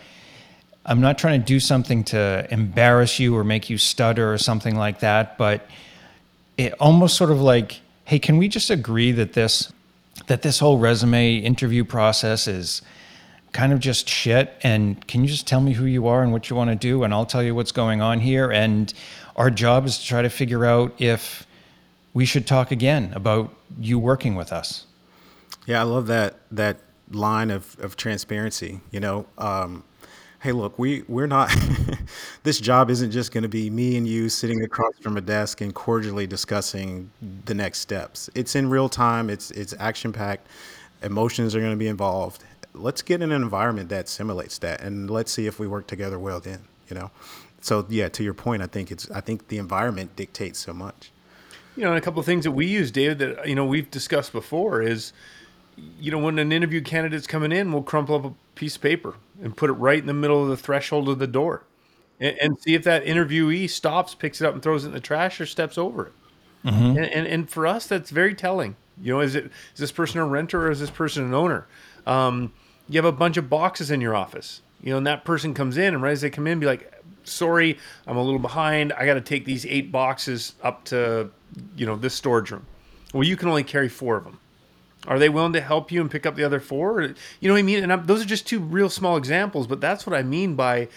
I'm not trying to do something to embarrass you or make you stutter or something like that, but it almost sort of like, hey, can we just agree that this that this whole resume interview process is kind of just shit and can you just tell me who you are and what you want to do and I'll tell you what's going on here and our job is to try to figure out if we should talk again about you working with us. Yeah, I love that that line of, of transparency. You know, um, hey, look, we we're not. this job isn't just going to be me and you sitting across from a desk and cordially discussing the next steps. It's in real time. It's it's action packed. Emotions are going to be involved. Let's get in an environment that simulates that, and let's see if we work together well. Then, you know. So yeah, to your point, I think it's I think the environment dictates so much. You know, and a couple of things that we use, David, that you know we've discussed before is, you know, when an interview candidate's coming in, we'll crumple up a piece of paper and put it right in the middle of the threshold of the door and, and see if that interviewee stops, picks it up, and throws it in the trash or steps over it. Mm-hmm. And, and, and for us, that's very telling. You know, is it is this person a renter or is this person an owner? Um, you have a bunch of boxes in your office, you know, and that person comes in, and right as they come in, be like, "Sorry, I'm a little behind. I got to take these eight boxes up to, you know, this storage room." Well, you can only carry four of them. Are they willing to help you and pick up the other four? You know what I mean? And I'm, those are just two real small examples, but that's what I mean by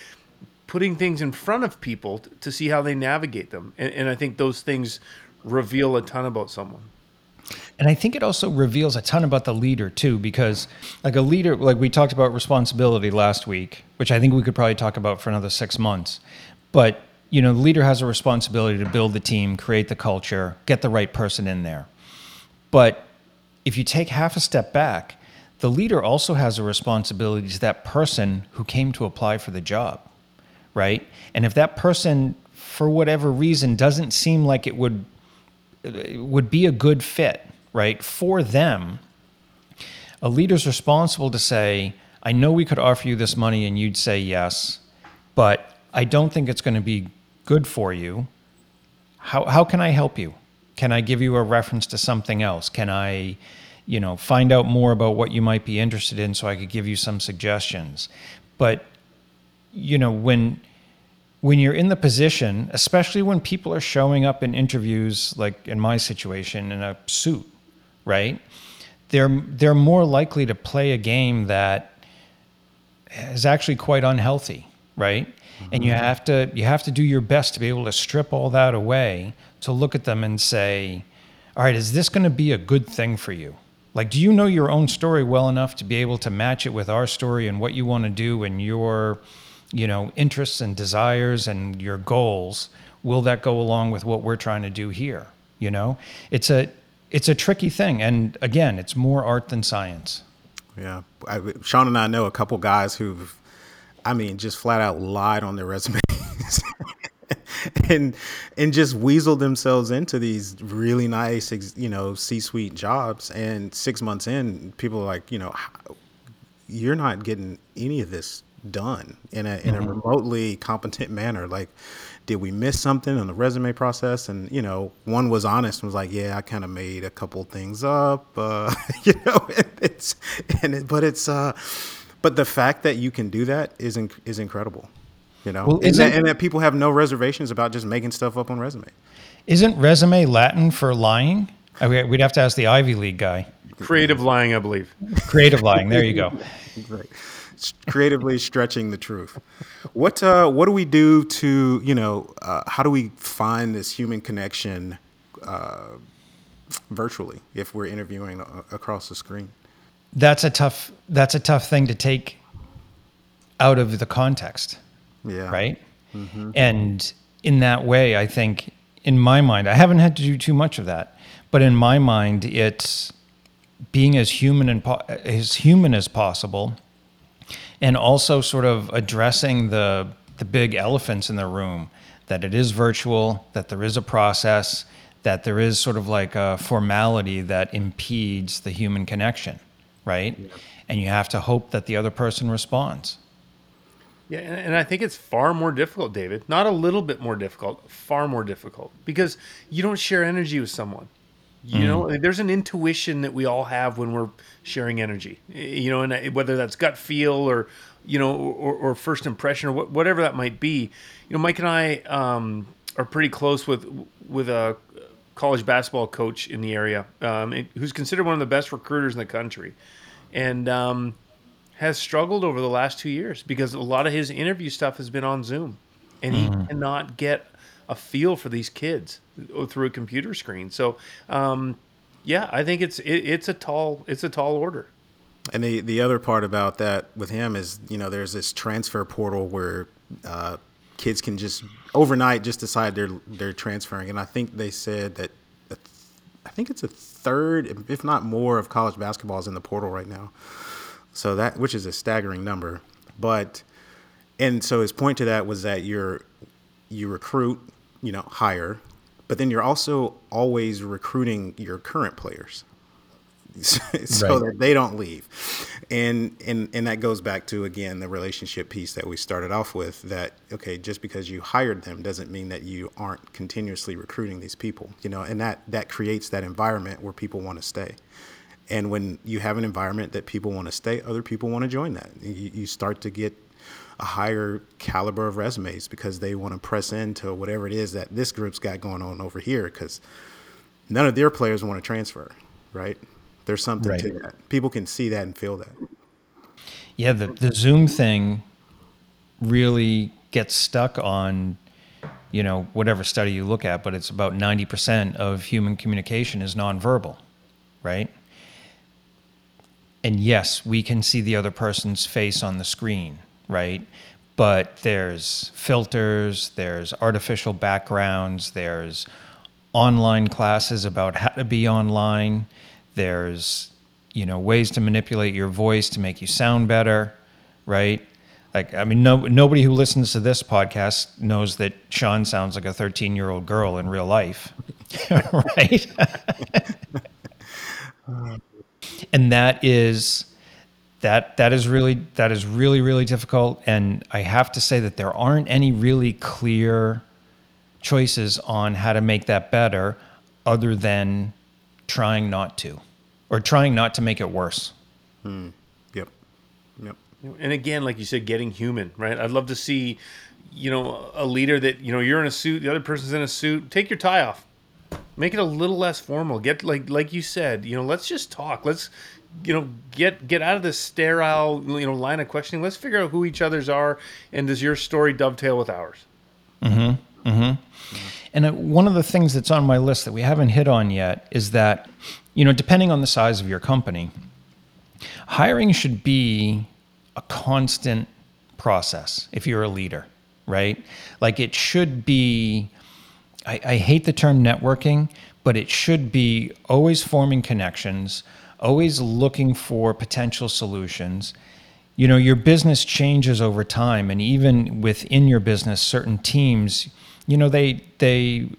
putting things in front of people to see how they navigate them. And, and I think those things reveal a ton about someone. And I think it also reveals a ton about the leader too, because like a leader, like we talked about responsibility last week, which I think we could probably talk about for another six months. But you know, the leader has a responsibility to build the team, create the culture, get the right person in there. But if you take half a step back, the leader also has a responsibility to that person who came to apply for the job, right? And if that person, for whatever reason, doesn't seem like it would would be a good fit, right, for them, a leader's responsible to say, "I know we could offer you this money and you'd say yes, but I don't think it's going to be good for you. How how can I help you?" Can I give you a reference to something else? Can I, you know, find out more about what you might be interested in so I could give you some suggestions? But, you know, when when you're in the position, especially when people are showing up in interviews, like in my situation, in a suit, right? They're they're more likely to play a game that is actually quite unhealthy, right? Mm-hmm. And you have to you have to do your best to be able to strip all that away to look at them and say, all right, is this going to be a good thing for you? Like, do you know your own story well enough to be able to match it with our story and what you want to do and your, you know, interests and desires and your goals? Will that go along with what we're trying to do here? You know, it's a it's a tricky thing, and again, it's more art than science. Yeah, I, Shaun and I know a couple guys who've, I mean, just flat out lied on their resumes. and and just weasel themselves into these really nice, you know, C-suite jobs. And six months in, people are like, you know, you're not getting any of this done in a in mm-hmm. a remotely competent manner. Like, did we miss something in the resume process? And you know, one was honest and was like, yeah, I kind of made a couple things up. Uh, you know, it's and it, but it's uh, but the fact that you can do that is inc- is incredible. You know, well, and, that, and that people have no reservations about just making stuff up on resume. Isn't resume Latin for lying? We'd have to ask the Ivy League guy. Creative lying, I believe. Creative lying. There you go. right. Creatively stretching the truth. What uh, what do we do to you know? Uh, how do we find this human connection uh, virtually if we're interviewing across the screen? That's a tough. That's a tough thing to take out of the context. Yeah. Right. Mm-hmm. And in that way, I think, in my mind, I haven't had to do too much of that, but in my mind, it's being as human and po- as human as possible, and also sort of addressing the the big elephants in the room that it is virtual, that there is a process, that there is sort of like a formality that impedes the human connection, right? Yeah. And you have to hope that the other person responds. Yeah, and, and I think it's far more difficult, David. Not a little bit more difficult, far more difficult because you don't share energy with someone. You mm. know, there's an intuition that we all have when we're sharing energy. You know, and uh, whether that's gut feel or you know, or, or first impression or whatever that might be. You know, Mike and I um, are pretty close with with a college basketball coach in the area um, who's considered one of the best recruiters in the country, and um, has struggled over the last two years because a lot of his interview stuff has been on Zoom, and he mm. cannot get a feel for these kids through a computer screen. So, um, yeah, I think it's it, it's a tall it's a tall order. And the the other part about that with him is, you know, there's this transfer portal where uh, kids can just overnight just decide they're they're transferring, and I think they said that I think it's a third, if not more, of college basketball is in the portal right now. So that, which is a staggering number, but, and so his point to that was that you're, you recruit, you know, higher, but then you're also always recruiting your current players. so right. that they don't leave. And and and that goes back to again the relationship piece that we started off with that okay, just because you hired them doesn't mean that you aren't continuously recruiting these people, you know, and that that creates that environment where people want to stay. And when you have an environment that people want to stay, other people want to join that. You, you start to get a higher caliber of resumes because they want to press into whatever it is that this group's got going on over here because none of their players want to transfer, right? There's something right. to that. People can see that and feel that. Yeah, the, the Zoom thing really gets stuck on, you know, whatever study you look at, but it's about 90% of human communication is nonverbal, right? And yes, we can see the other person's face on the screen, right? But there's filters, there's artificial backgrounds, there's online classes about how to be online there's, you know, ways to manipulate your voice to make you sound better, right? Like, I mean, no, nobody who listens to this podcast knows that Shaun sounds like a 13 year old girl in real life, right? and that is that that is really that is really really difficult and i have to say that there aren't any really clear choices on how to make that better other than trying not to or trying not to make it worse. Hmm. Yep. Yep. And again, like you said, getting human, right? I'd love to see, you know, a leader that, you know, you're in a suit, the other person's in a suit. Take your tie off. Make it a little less formal. Get like like you said, you know, let's just talk. Let's you know, get get out of this sterile, you know, line of questioning. Let's figure out who each other's are and does your story dovetail with ours? Mm-hmm. Mm-hmm. And uh, one of the things that's on my list that we haven't hit on yet is that you know, depending on the size of your company, hiring should be a constant process if you're a leader, right? Like it should be, I, I hate the term networking, but it should be always forming connections, always looking for potential solutions. You know, your business changes over time, and even within your business, certain teams, you know, they they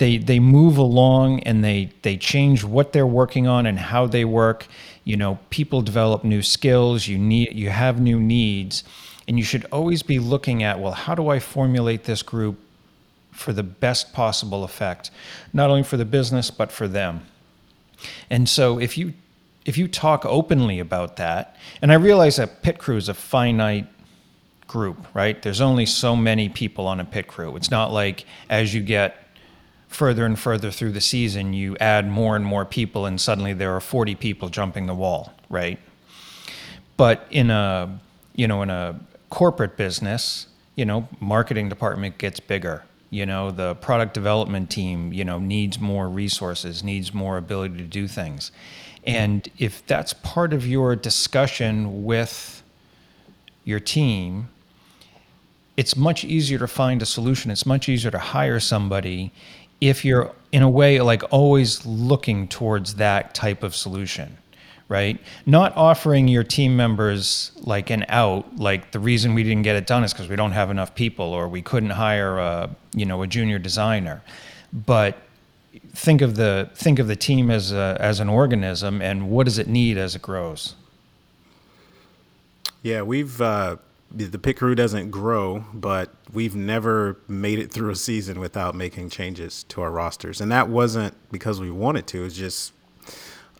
they they move along and they they change what they're working on and how they work. You know people develop new skills. You need you have new needs. And you should always be looking at well how do i formulate this group for the best possible effect? Not only for the business but for them. And so if you if you talk openly about that and i realize that pit crew is a finite group right? There's only so many people on a pit crew. It's not like as you get further and further through the season, you add more and more people, and suddenly there are 40 people jumping the wall, right? But in a you know in a corporate business, you know, marketing department gets bigger. You know, the product development team, you know, needs more resources, needs more ability to do things. And if that's part of your discussion with your team, it's much easier to find a solution. It's much easier to hire somebody if you're in a way like always looking towards that type of solution right? Not offering your team members like an out like the reason we didn't get it done is because we don't have enough people or we couldn't hire a you know a junior designer. But think of the think of the team as a, as an organism and what does it need as it grows? Yeah we've uh the pit crew doesn't grow, but we've never made it through a season without making changes to our rosters, and that wasn't because we wanted to. It's just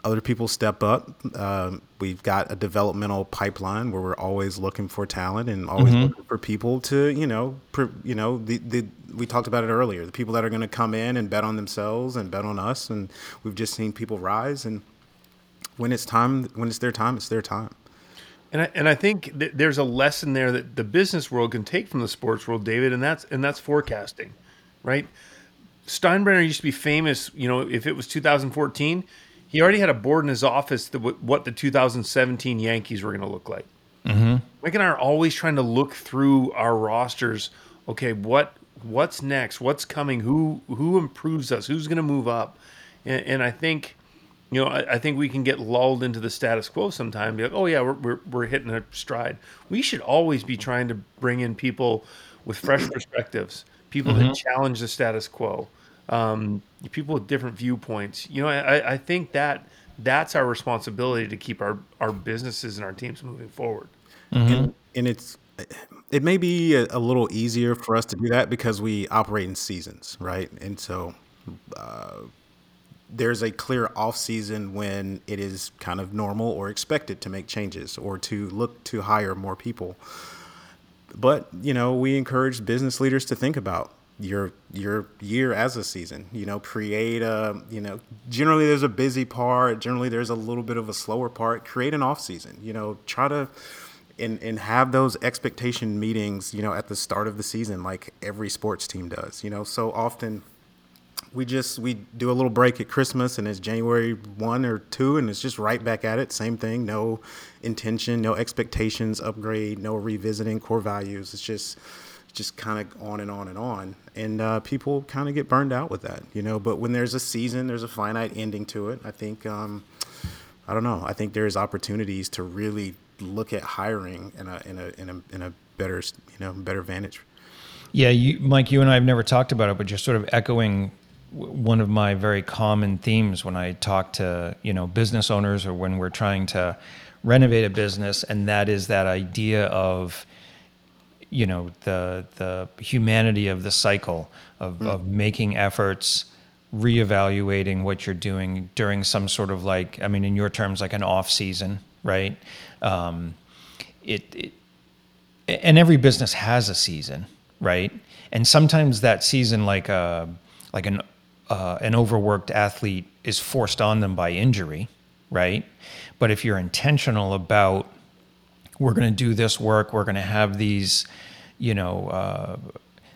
other people step up. Um, we've got a developmental pipeline where we're always looking for talent and always mm-hmm. looking for people to, you know, you know, the, the we talked about it earlier. The people that are going to come in and bet on themselves and bet on us, and we've just seen people rise. And when it's time, when it's their time, it's their time. And I, and I think th- there's a lesson there that the business world can take from the sports world, David, and that's and that's forecasting, right? Steinbrenner used to be famous. You know, if it was 2014, he already had a board in his office that w- what the 2017 Yankees were going to look like. Mm-hmm. Mike and I are always trying to look through our rosters. Okay, what what's next? What's coming? Who who improves us? Who's going to move up? And, and I think you know, I, I, think we can get lulled into the status quo sometime. Be like, oh yeah, we're, we're, we're hitting a stride. We should always be trying to bring in people with fresh perspectives, people mm-hmm. that challenge the status quo, um, people with different viewpoints. You know, I, I think that that's our responsibility to keep our, our businesses and our teams moving forward. Mm-hmm. And, and, it's it may be a, a, little easier for us to do that because we operate in seasons, right? And so uh, there's a clear off season when it is kind of normal or expected to make changes or to look to hire more people. But you know, we encourage business leaders to think about your your year as a season. You know, create a you know. Generally, there's a busy part. Generally, there's a little bit of a slower part. Create an off season. You know, try to and and have those expectation meetings. You know, at the start of the season, like every sports team does. You know, so often we just we do a little break at Christmas and it's January one or two and it's just right back at it. Same thing, no intention, no expectations, upgrade, no revisiting core values. It's just just kind of on and on and on, and uh, people kind of get burned out with that, you know. But when there's a season, there's a finite ending to it. I think um, I don't know. I think there's opportunities to really look at hiring in a in a in a in a better you know better vantage. Yeah, you, Mike, you and I have never talked about it, but just sort of echoing one of my very common themes when I talk to you know business owners or when we're trying to renovate a business, and that is that idea of you know the the humanity of the cycle of, mm. of making efforts reevaluating what you're doing during some sort of like i mean in your terms like an off season right um, it, it and every business has a season right and sometimes that season like a uh, like an uh, an overworked athlete is forced on them by injury, right? But if you're intentional about, we're going to do this work, we're going to have these, you know, uh,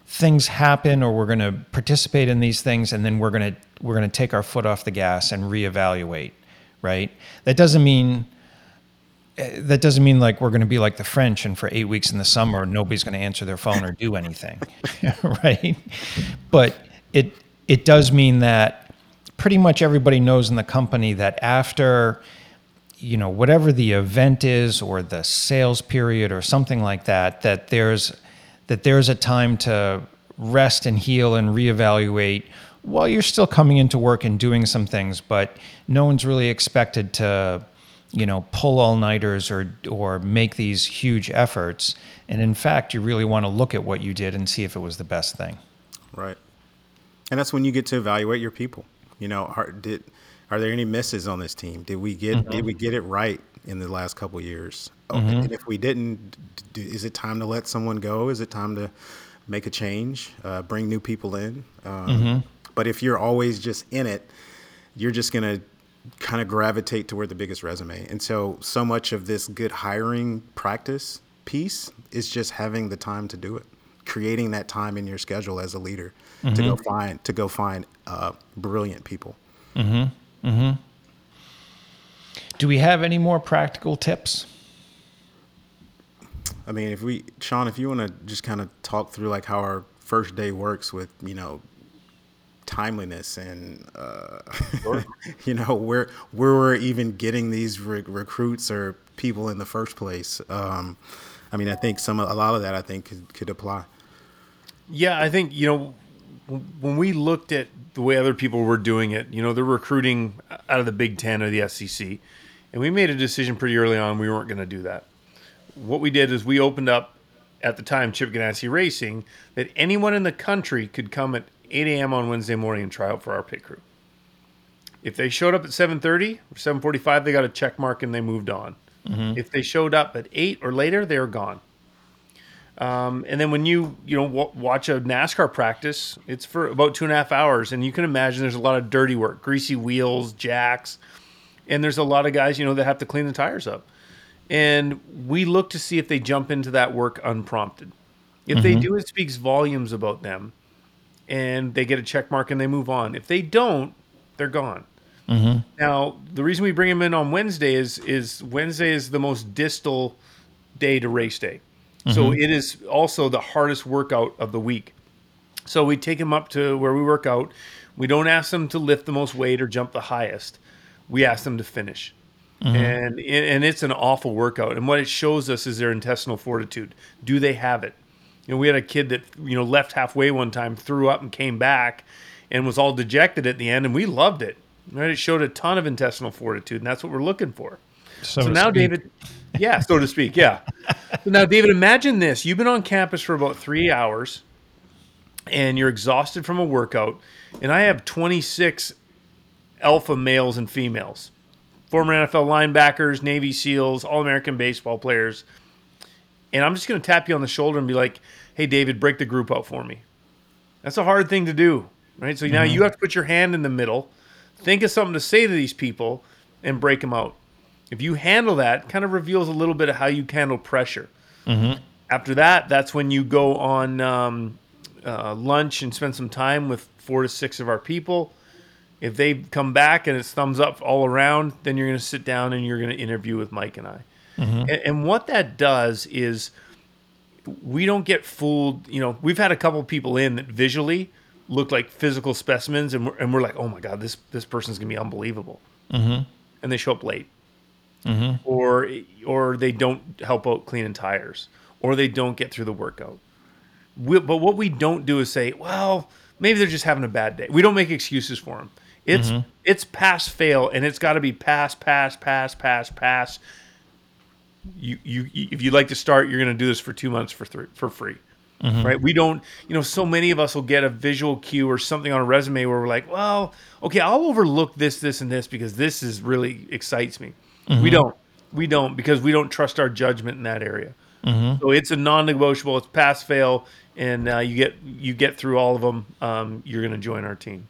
things happen, or we're going to participate in these things, and then we're going to we're going to take our foot off the gas and reevaluate, right? That doesn't mean eh, that doesn't mean like we're going to be like the French and for eight weeks in the summer nobody's going to answer their phone or do anything, right? But it it does mean that pretty much everybody knows in the company that after you know whatever the event is or the sales period or something like that that there's that there's a time to rest and heal and reevaluate while you're still coming into work and doing some things but no one's really expected to you know pull all-nighters or or make these huge efforts. And in fact you really want to look at what you did and see if it was the best thing. Right and that's when you get to evaluate your people. You know, are, did are there any misses on this team? Did we get mm-hmm. did we get it right in the last couple years? Oh, mm-hmm. And if we didn't, is it time to let someone go? Is it time to make a change, uh, bring new people in? Um, mm-hmm. But if you're always just in it, you're just gonna kind of gravitate to where the biggest resume. And so, so much of this good hiring practice piece is just having the time to do it, creating that time in your schedule as a leader mm-hmm. to go mm-hmm. find to go find uh, brilliant people. Mm-hmm. Mm-hmm. Do we have any more practical tips? I mean, if we, Shaun, if you want to just kind of talk through like how our first day works with, you know, timeliness and, uh, sure. you know, where where we're even getting these re- recruits or people in the first place. Um, I mean, I think some a lot of that I think could, could apply. Yeah, I think you know when we looked at the way other people were doing it, you know, they're recruiting out of the Big Ten or the SEC, and we made a decision pretty early on we weren't going to do that. What we did is we opened up at the time Chip Ganassi Racing that anyone in the country could come at 8 a.m. on Wednesday morning and try out for our pit crew. If they showed up at 7:30 or 7:45, they got a check mark and they moved on. Mm-hmm. If they showed up at eight or later, they're gone. Um, and then when you you know w- watch a NASCAR practice, it's for about two and a half hours, and you can imagine there's a lot of dirty work, greasy wheels, jacks, and there's a lot of guys you know that have to clean the tires up. And we look to see if they jump into that work unprompted. If mm-hmm. they do, it speaks volumes about them, and they get a check mark and they move on. If they don't, they're gone. Now, the reason we bring them in on Wednesday is is Wednesday is the most distal day to race day, so mm-hmm. it is also the hardest workout of the week. So we take them up to where we work out. We don't ask them to lift the most weight or jump the highest. We ask them to finish. Mm-hmm. And and it's an awful workout. And what it shows us is their intestinal fortitude. Do they have it? You know, we had a kid that you know left halfway one time, threw up and came back, and was all dejected at the end, and we loved it. Right? It showed a ton of intestinal fortitude, and that's what we're looking for. So, So now, speak. David, yeah, so to speak, yeah. So now, David, imagine this: you've been on campus for about three hours, and you're exhausted from a workout, and I have 26 alpha males and females, former NFL linebackers, Navy SEALs, All American baseball players, and I'm just going to tap you on the shoulder and be like, "Hey, David, break the group out for me." That's a hard thing to do, right? So now mm-hmm. you have to put your hand in the middle, think of something to say to these people, and break them out. If you handle that, kind of reveals a little bit of how you handle pressure. After that, that's when you go on um, uh, lunch and spend some time with four to six of our people. If they come back and it's thumbs up all around, then you're going to sit down and you're going to interview with Mike and I. And, and what that does is we don't get fooled. You know, we've had a couple people in that visually look like physical specimens, and we're, and we're like, oh my god, this this person's gonna be unbelievable, mm-hmm. and they show up late, Mm-hmm. or or they don't help out cleaning tires, or they don't get through the workout. We, but what we don't do is say, well, maybe they're just having a bad day. We don't make excuses for them. It's mm-hmm. it's pass fail, and it's got to be pass pass pass pass pass you, you if you'd like to start, you're going to do this for two months for three, for free, mm-hmm. right? We don't, you know, so many of us will get a visual cue or something on a resume where we're like, well, okay, I'll overlook this, this, and this because this is really excites me. We don't, we don't because we don't trust our judgment in that area. So it's a non-negotiable. It's pass fail, and uh, you get you get through all of them. Um, you're going to join our team.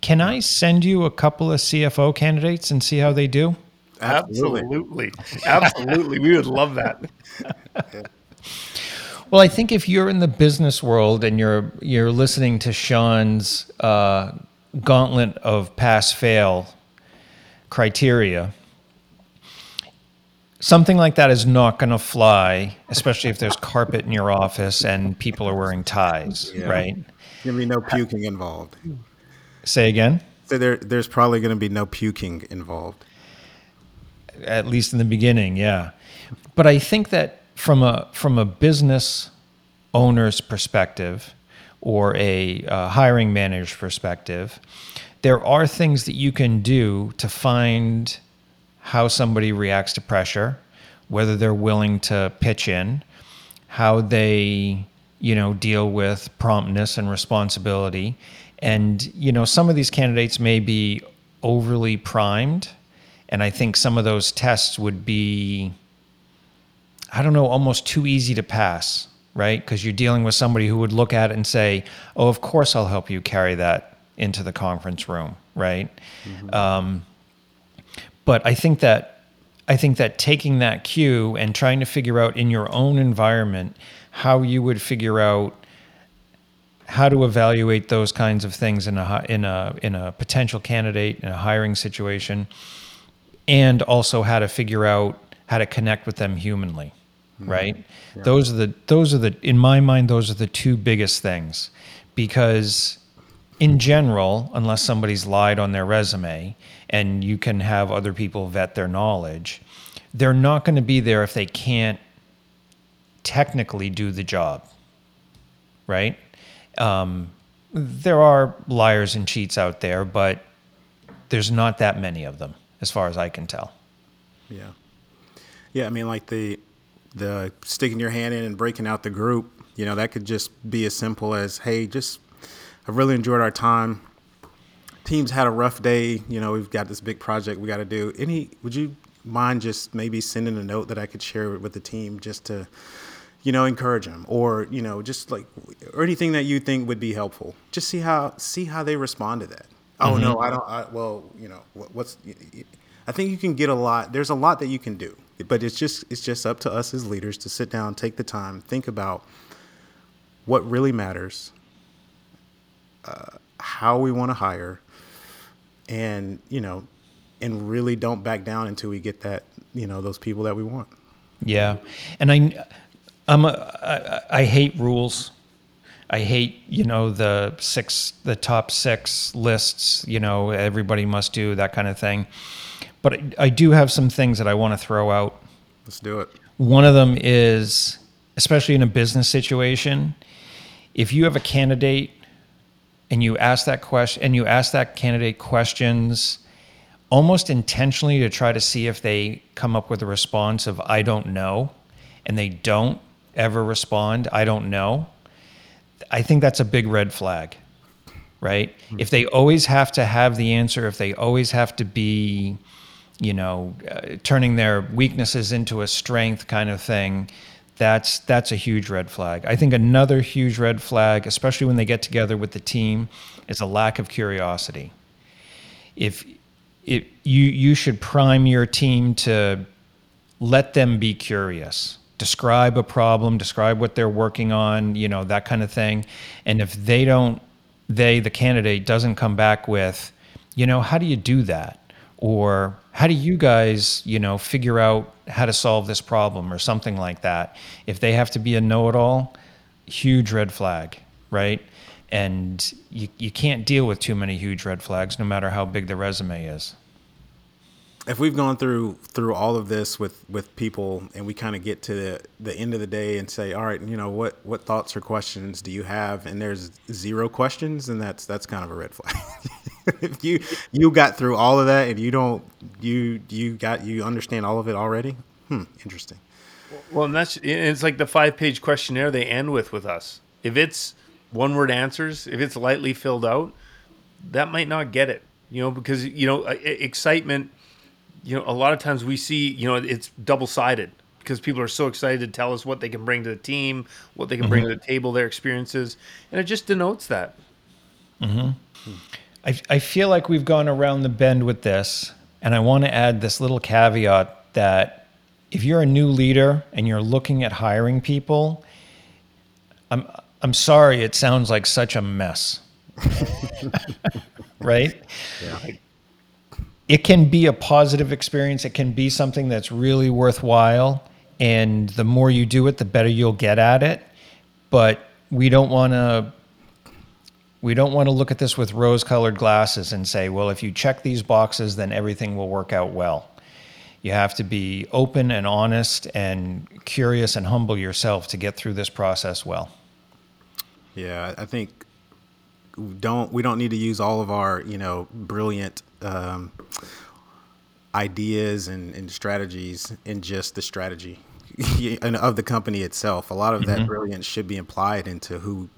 Can I send you a couple of CFO candidates and see how they do? Absolutely, absolutely, we would love that. Well, I think if you're in the business world and you're you're listening to Shaun's uh, gauntlet of pass fail criteria, something like that is not going to fly, especially if there's carpet in your office and people are wearing ties, Yeah. right? Gonna be no puking involved. Say again. So there, there's probably going to be no puking involved. at least in the beginning, yeah. But I think that from a from a business owner's perspective or a uh, hiring manager's perspective, there are things that you can do to find how somebody reacts to pressure, whether they're willing to pitch in, how they you know deal with promptness and responsibility. And you know some of these candidates may be overly primed and i think some of those tests would be i don't know almost too easy to pass right? Because you're dealing with somebody who would look at it and say oh of course i'll help you carry that into the conference room right? Um, but I think that I think that taking that cue and trying to figure out in your own environment how you would figure out how to evaluate those kinds of things in a in a in a potential candidate in a hiring situation, and also how to figure out how to connect with them humanly, mm-hmm. right? Those are the those are the in my mind those are the two biggest things, because in general, unless somebody's lied on their resume and you can have other people vet their knowledge, they're not going to be there if they can't technically do the job, right? Um, there are liars and cheats out there, but there's not that many of them, as far as I can tell. Yeah. Yeah, I mean, like the the sticking your hand in and breaking out the group. You know, that could just be as simple as, hey, just I really enjoyed our time. Teams had a rough day. You know, we've got this big project we got to do. Any? Would you mind just maybe sending a note that I could share with the team just to, you know, encourage them, or you know, just like or anything that you think would be helpful. Just see how see how they respond to that. Oh no, mm-hmm. I don't. I, well, you know, what, what's I think you can get a lot. There's a lot that you can do, but it's just it's just up to us as leaders to sit down, take the time, think about what really matters, uh, how we want to hire, and you know, and really don't back down until we get that you know those people that we want. Yeah, and I, I'm a, I, I hate rules. I hate you know the six, the top six lists. You know, everybody must do that kind of thing. But I, I do have some things that I want to throw out. Let's do it. One of them is, especially in a business situation, if you have a candidate and you ask that question and you ask that candidate questions almost intentionally to try to see if they come up with a response of I don't know and they don't ever respond I don't know I think that's a big red flag right mm-hmm. if they always have to have the answer if they always have to be you know uh, turning their weaknesses into a strength kind of thing that's that's a huge red flag. I think another huge red flag, especially when they get together with the team, is a lack of curiosity. If it, you you should prime your team to let them be curious. Describe a problem, describe what they're working on, you know, that kind of thing. And if they don't they the candidate doesn't come back with, you know, how do you do that? Or how do you guys, you know, figure out how to solve this problem or something like that? If they have to be a know-it-all, huge red flag, right? And you, you can't deal with too many huge red flags, no matter how big the resume is. If we've gone through through all of this with with people, and we kind of get to the, the end of the day and say, all right, you know, what what thoughts or questions do you have? And there's zero questions, and that's that's kind of a red flag. if you you got through all of that and you don't you you got you understand all of it already hmm interesting well and that's it's like the five page questionnaire they end with with us if it's one word answers if it's lightly filled out that might not get it you know because you know excitement you know a lot of times we see you know it's double sided because people are so excited to tell us what they can bring to the team, what they can mm-hmm. bring to the table, their experiences, and it just denotes that. Mm-hmm. I, I feel like we've gone around the bend with this, and I want to add this little caveat that if you're a new leader and you're looking at hiring people, I'm I'm sorry it sounds like such a mess. right? Yeah. It can be a positive experience. It can be something that's really worthwhile. And the more you do it, the better you'll get at it. But we don't want to we don't want to look at this with rose colored glasses and say, well, if you check these boxes, then everything will work out well. You have to be open and honest and curious and humble yourself to get through this process well. Yeah, I think don't we don't need to use all of our you know brilliant um, ideas and, and strategies in just the strategy and of the company itself. A lot of that mm-hmm. brilliance should be implied into who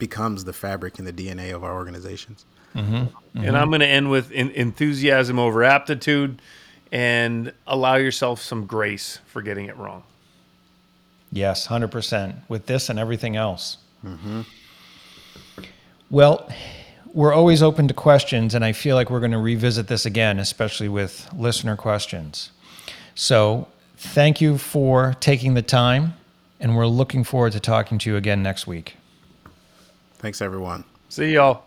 becomes the fabric and the DNA of our organizations. Mm-hmm. Mm-hmm. And I'm going to end with in, enthusiasm over aptitude and allow yourself some grace for getting it wrong. Yes, 100% with this and everything else. Mm-hmm. Well, we're always open to questions, and I feel like we're going to revisit this again, especially with listener questions. So, thank you for taking the time, and we're looking forward to talking to you again next week. Thanks, everyone. See y'all.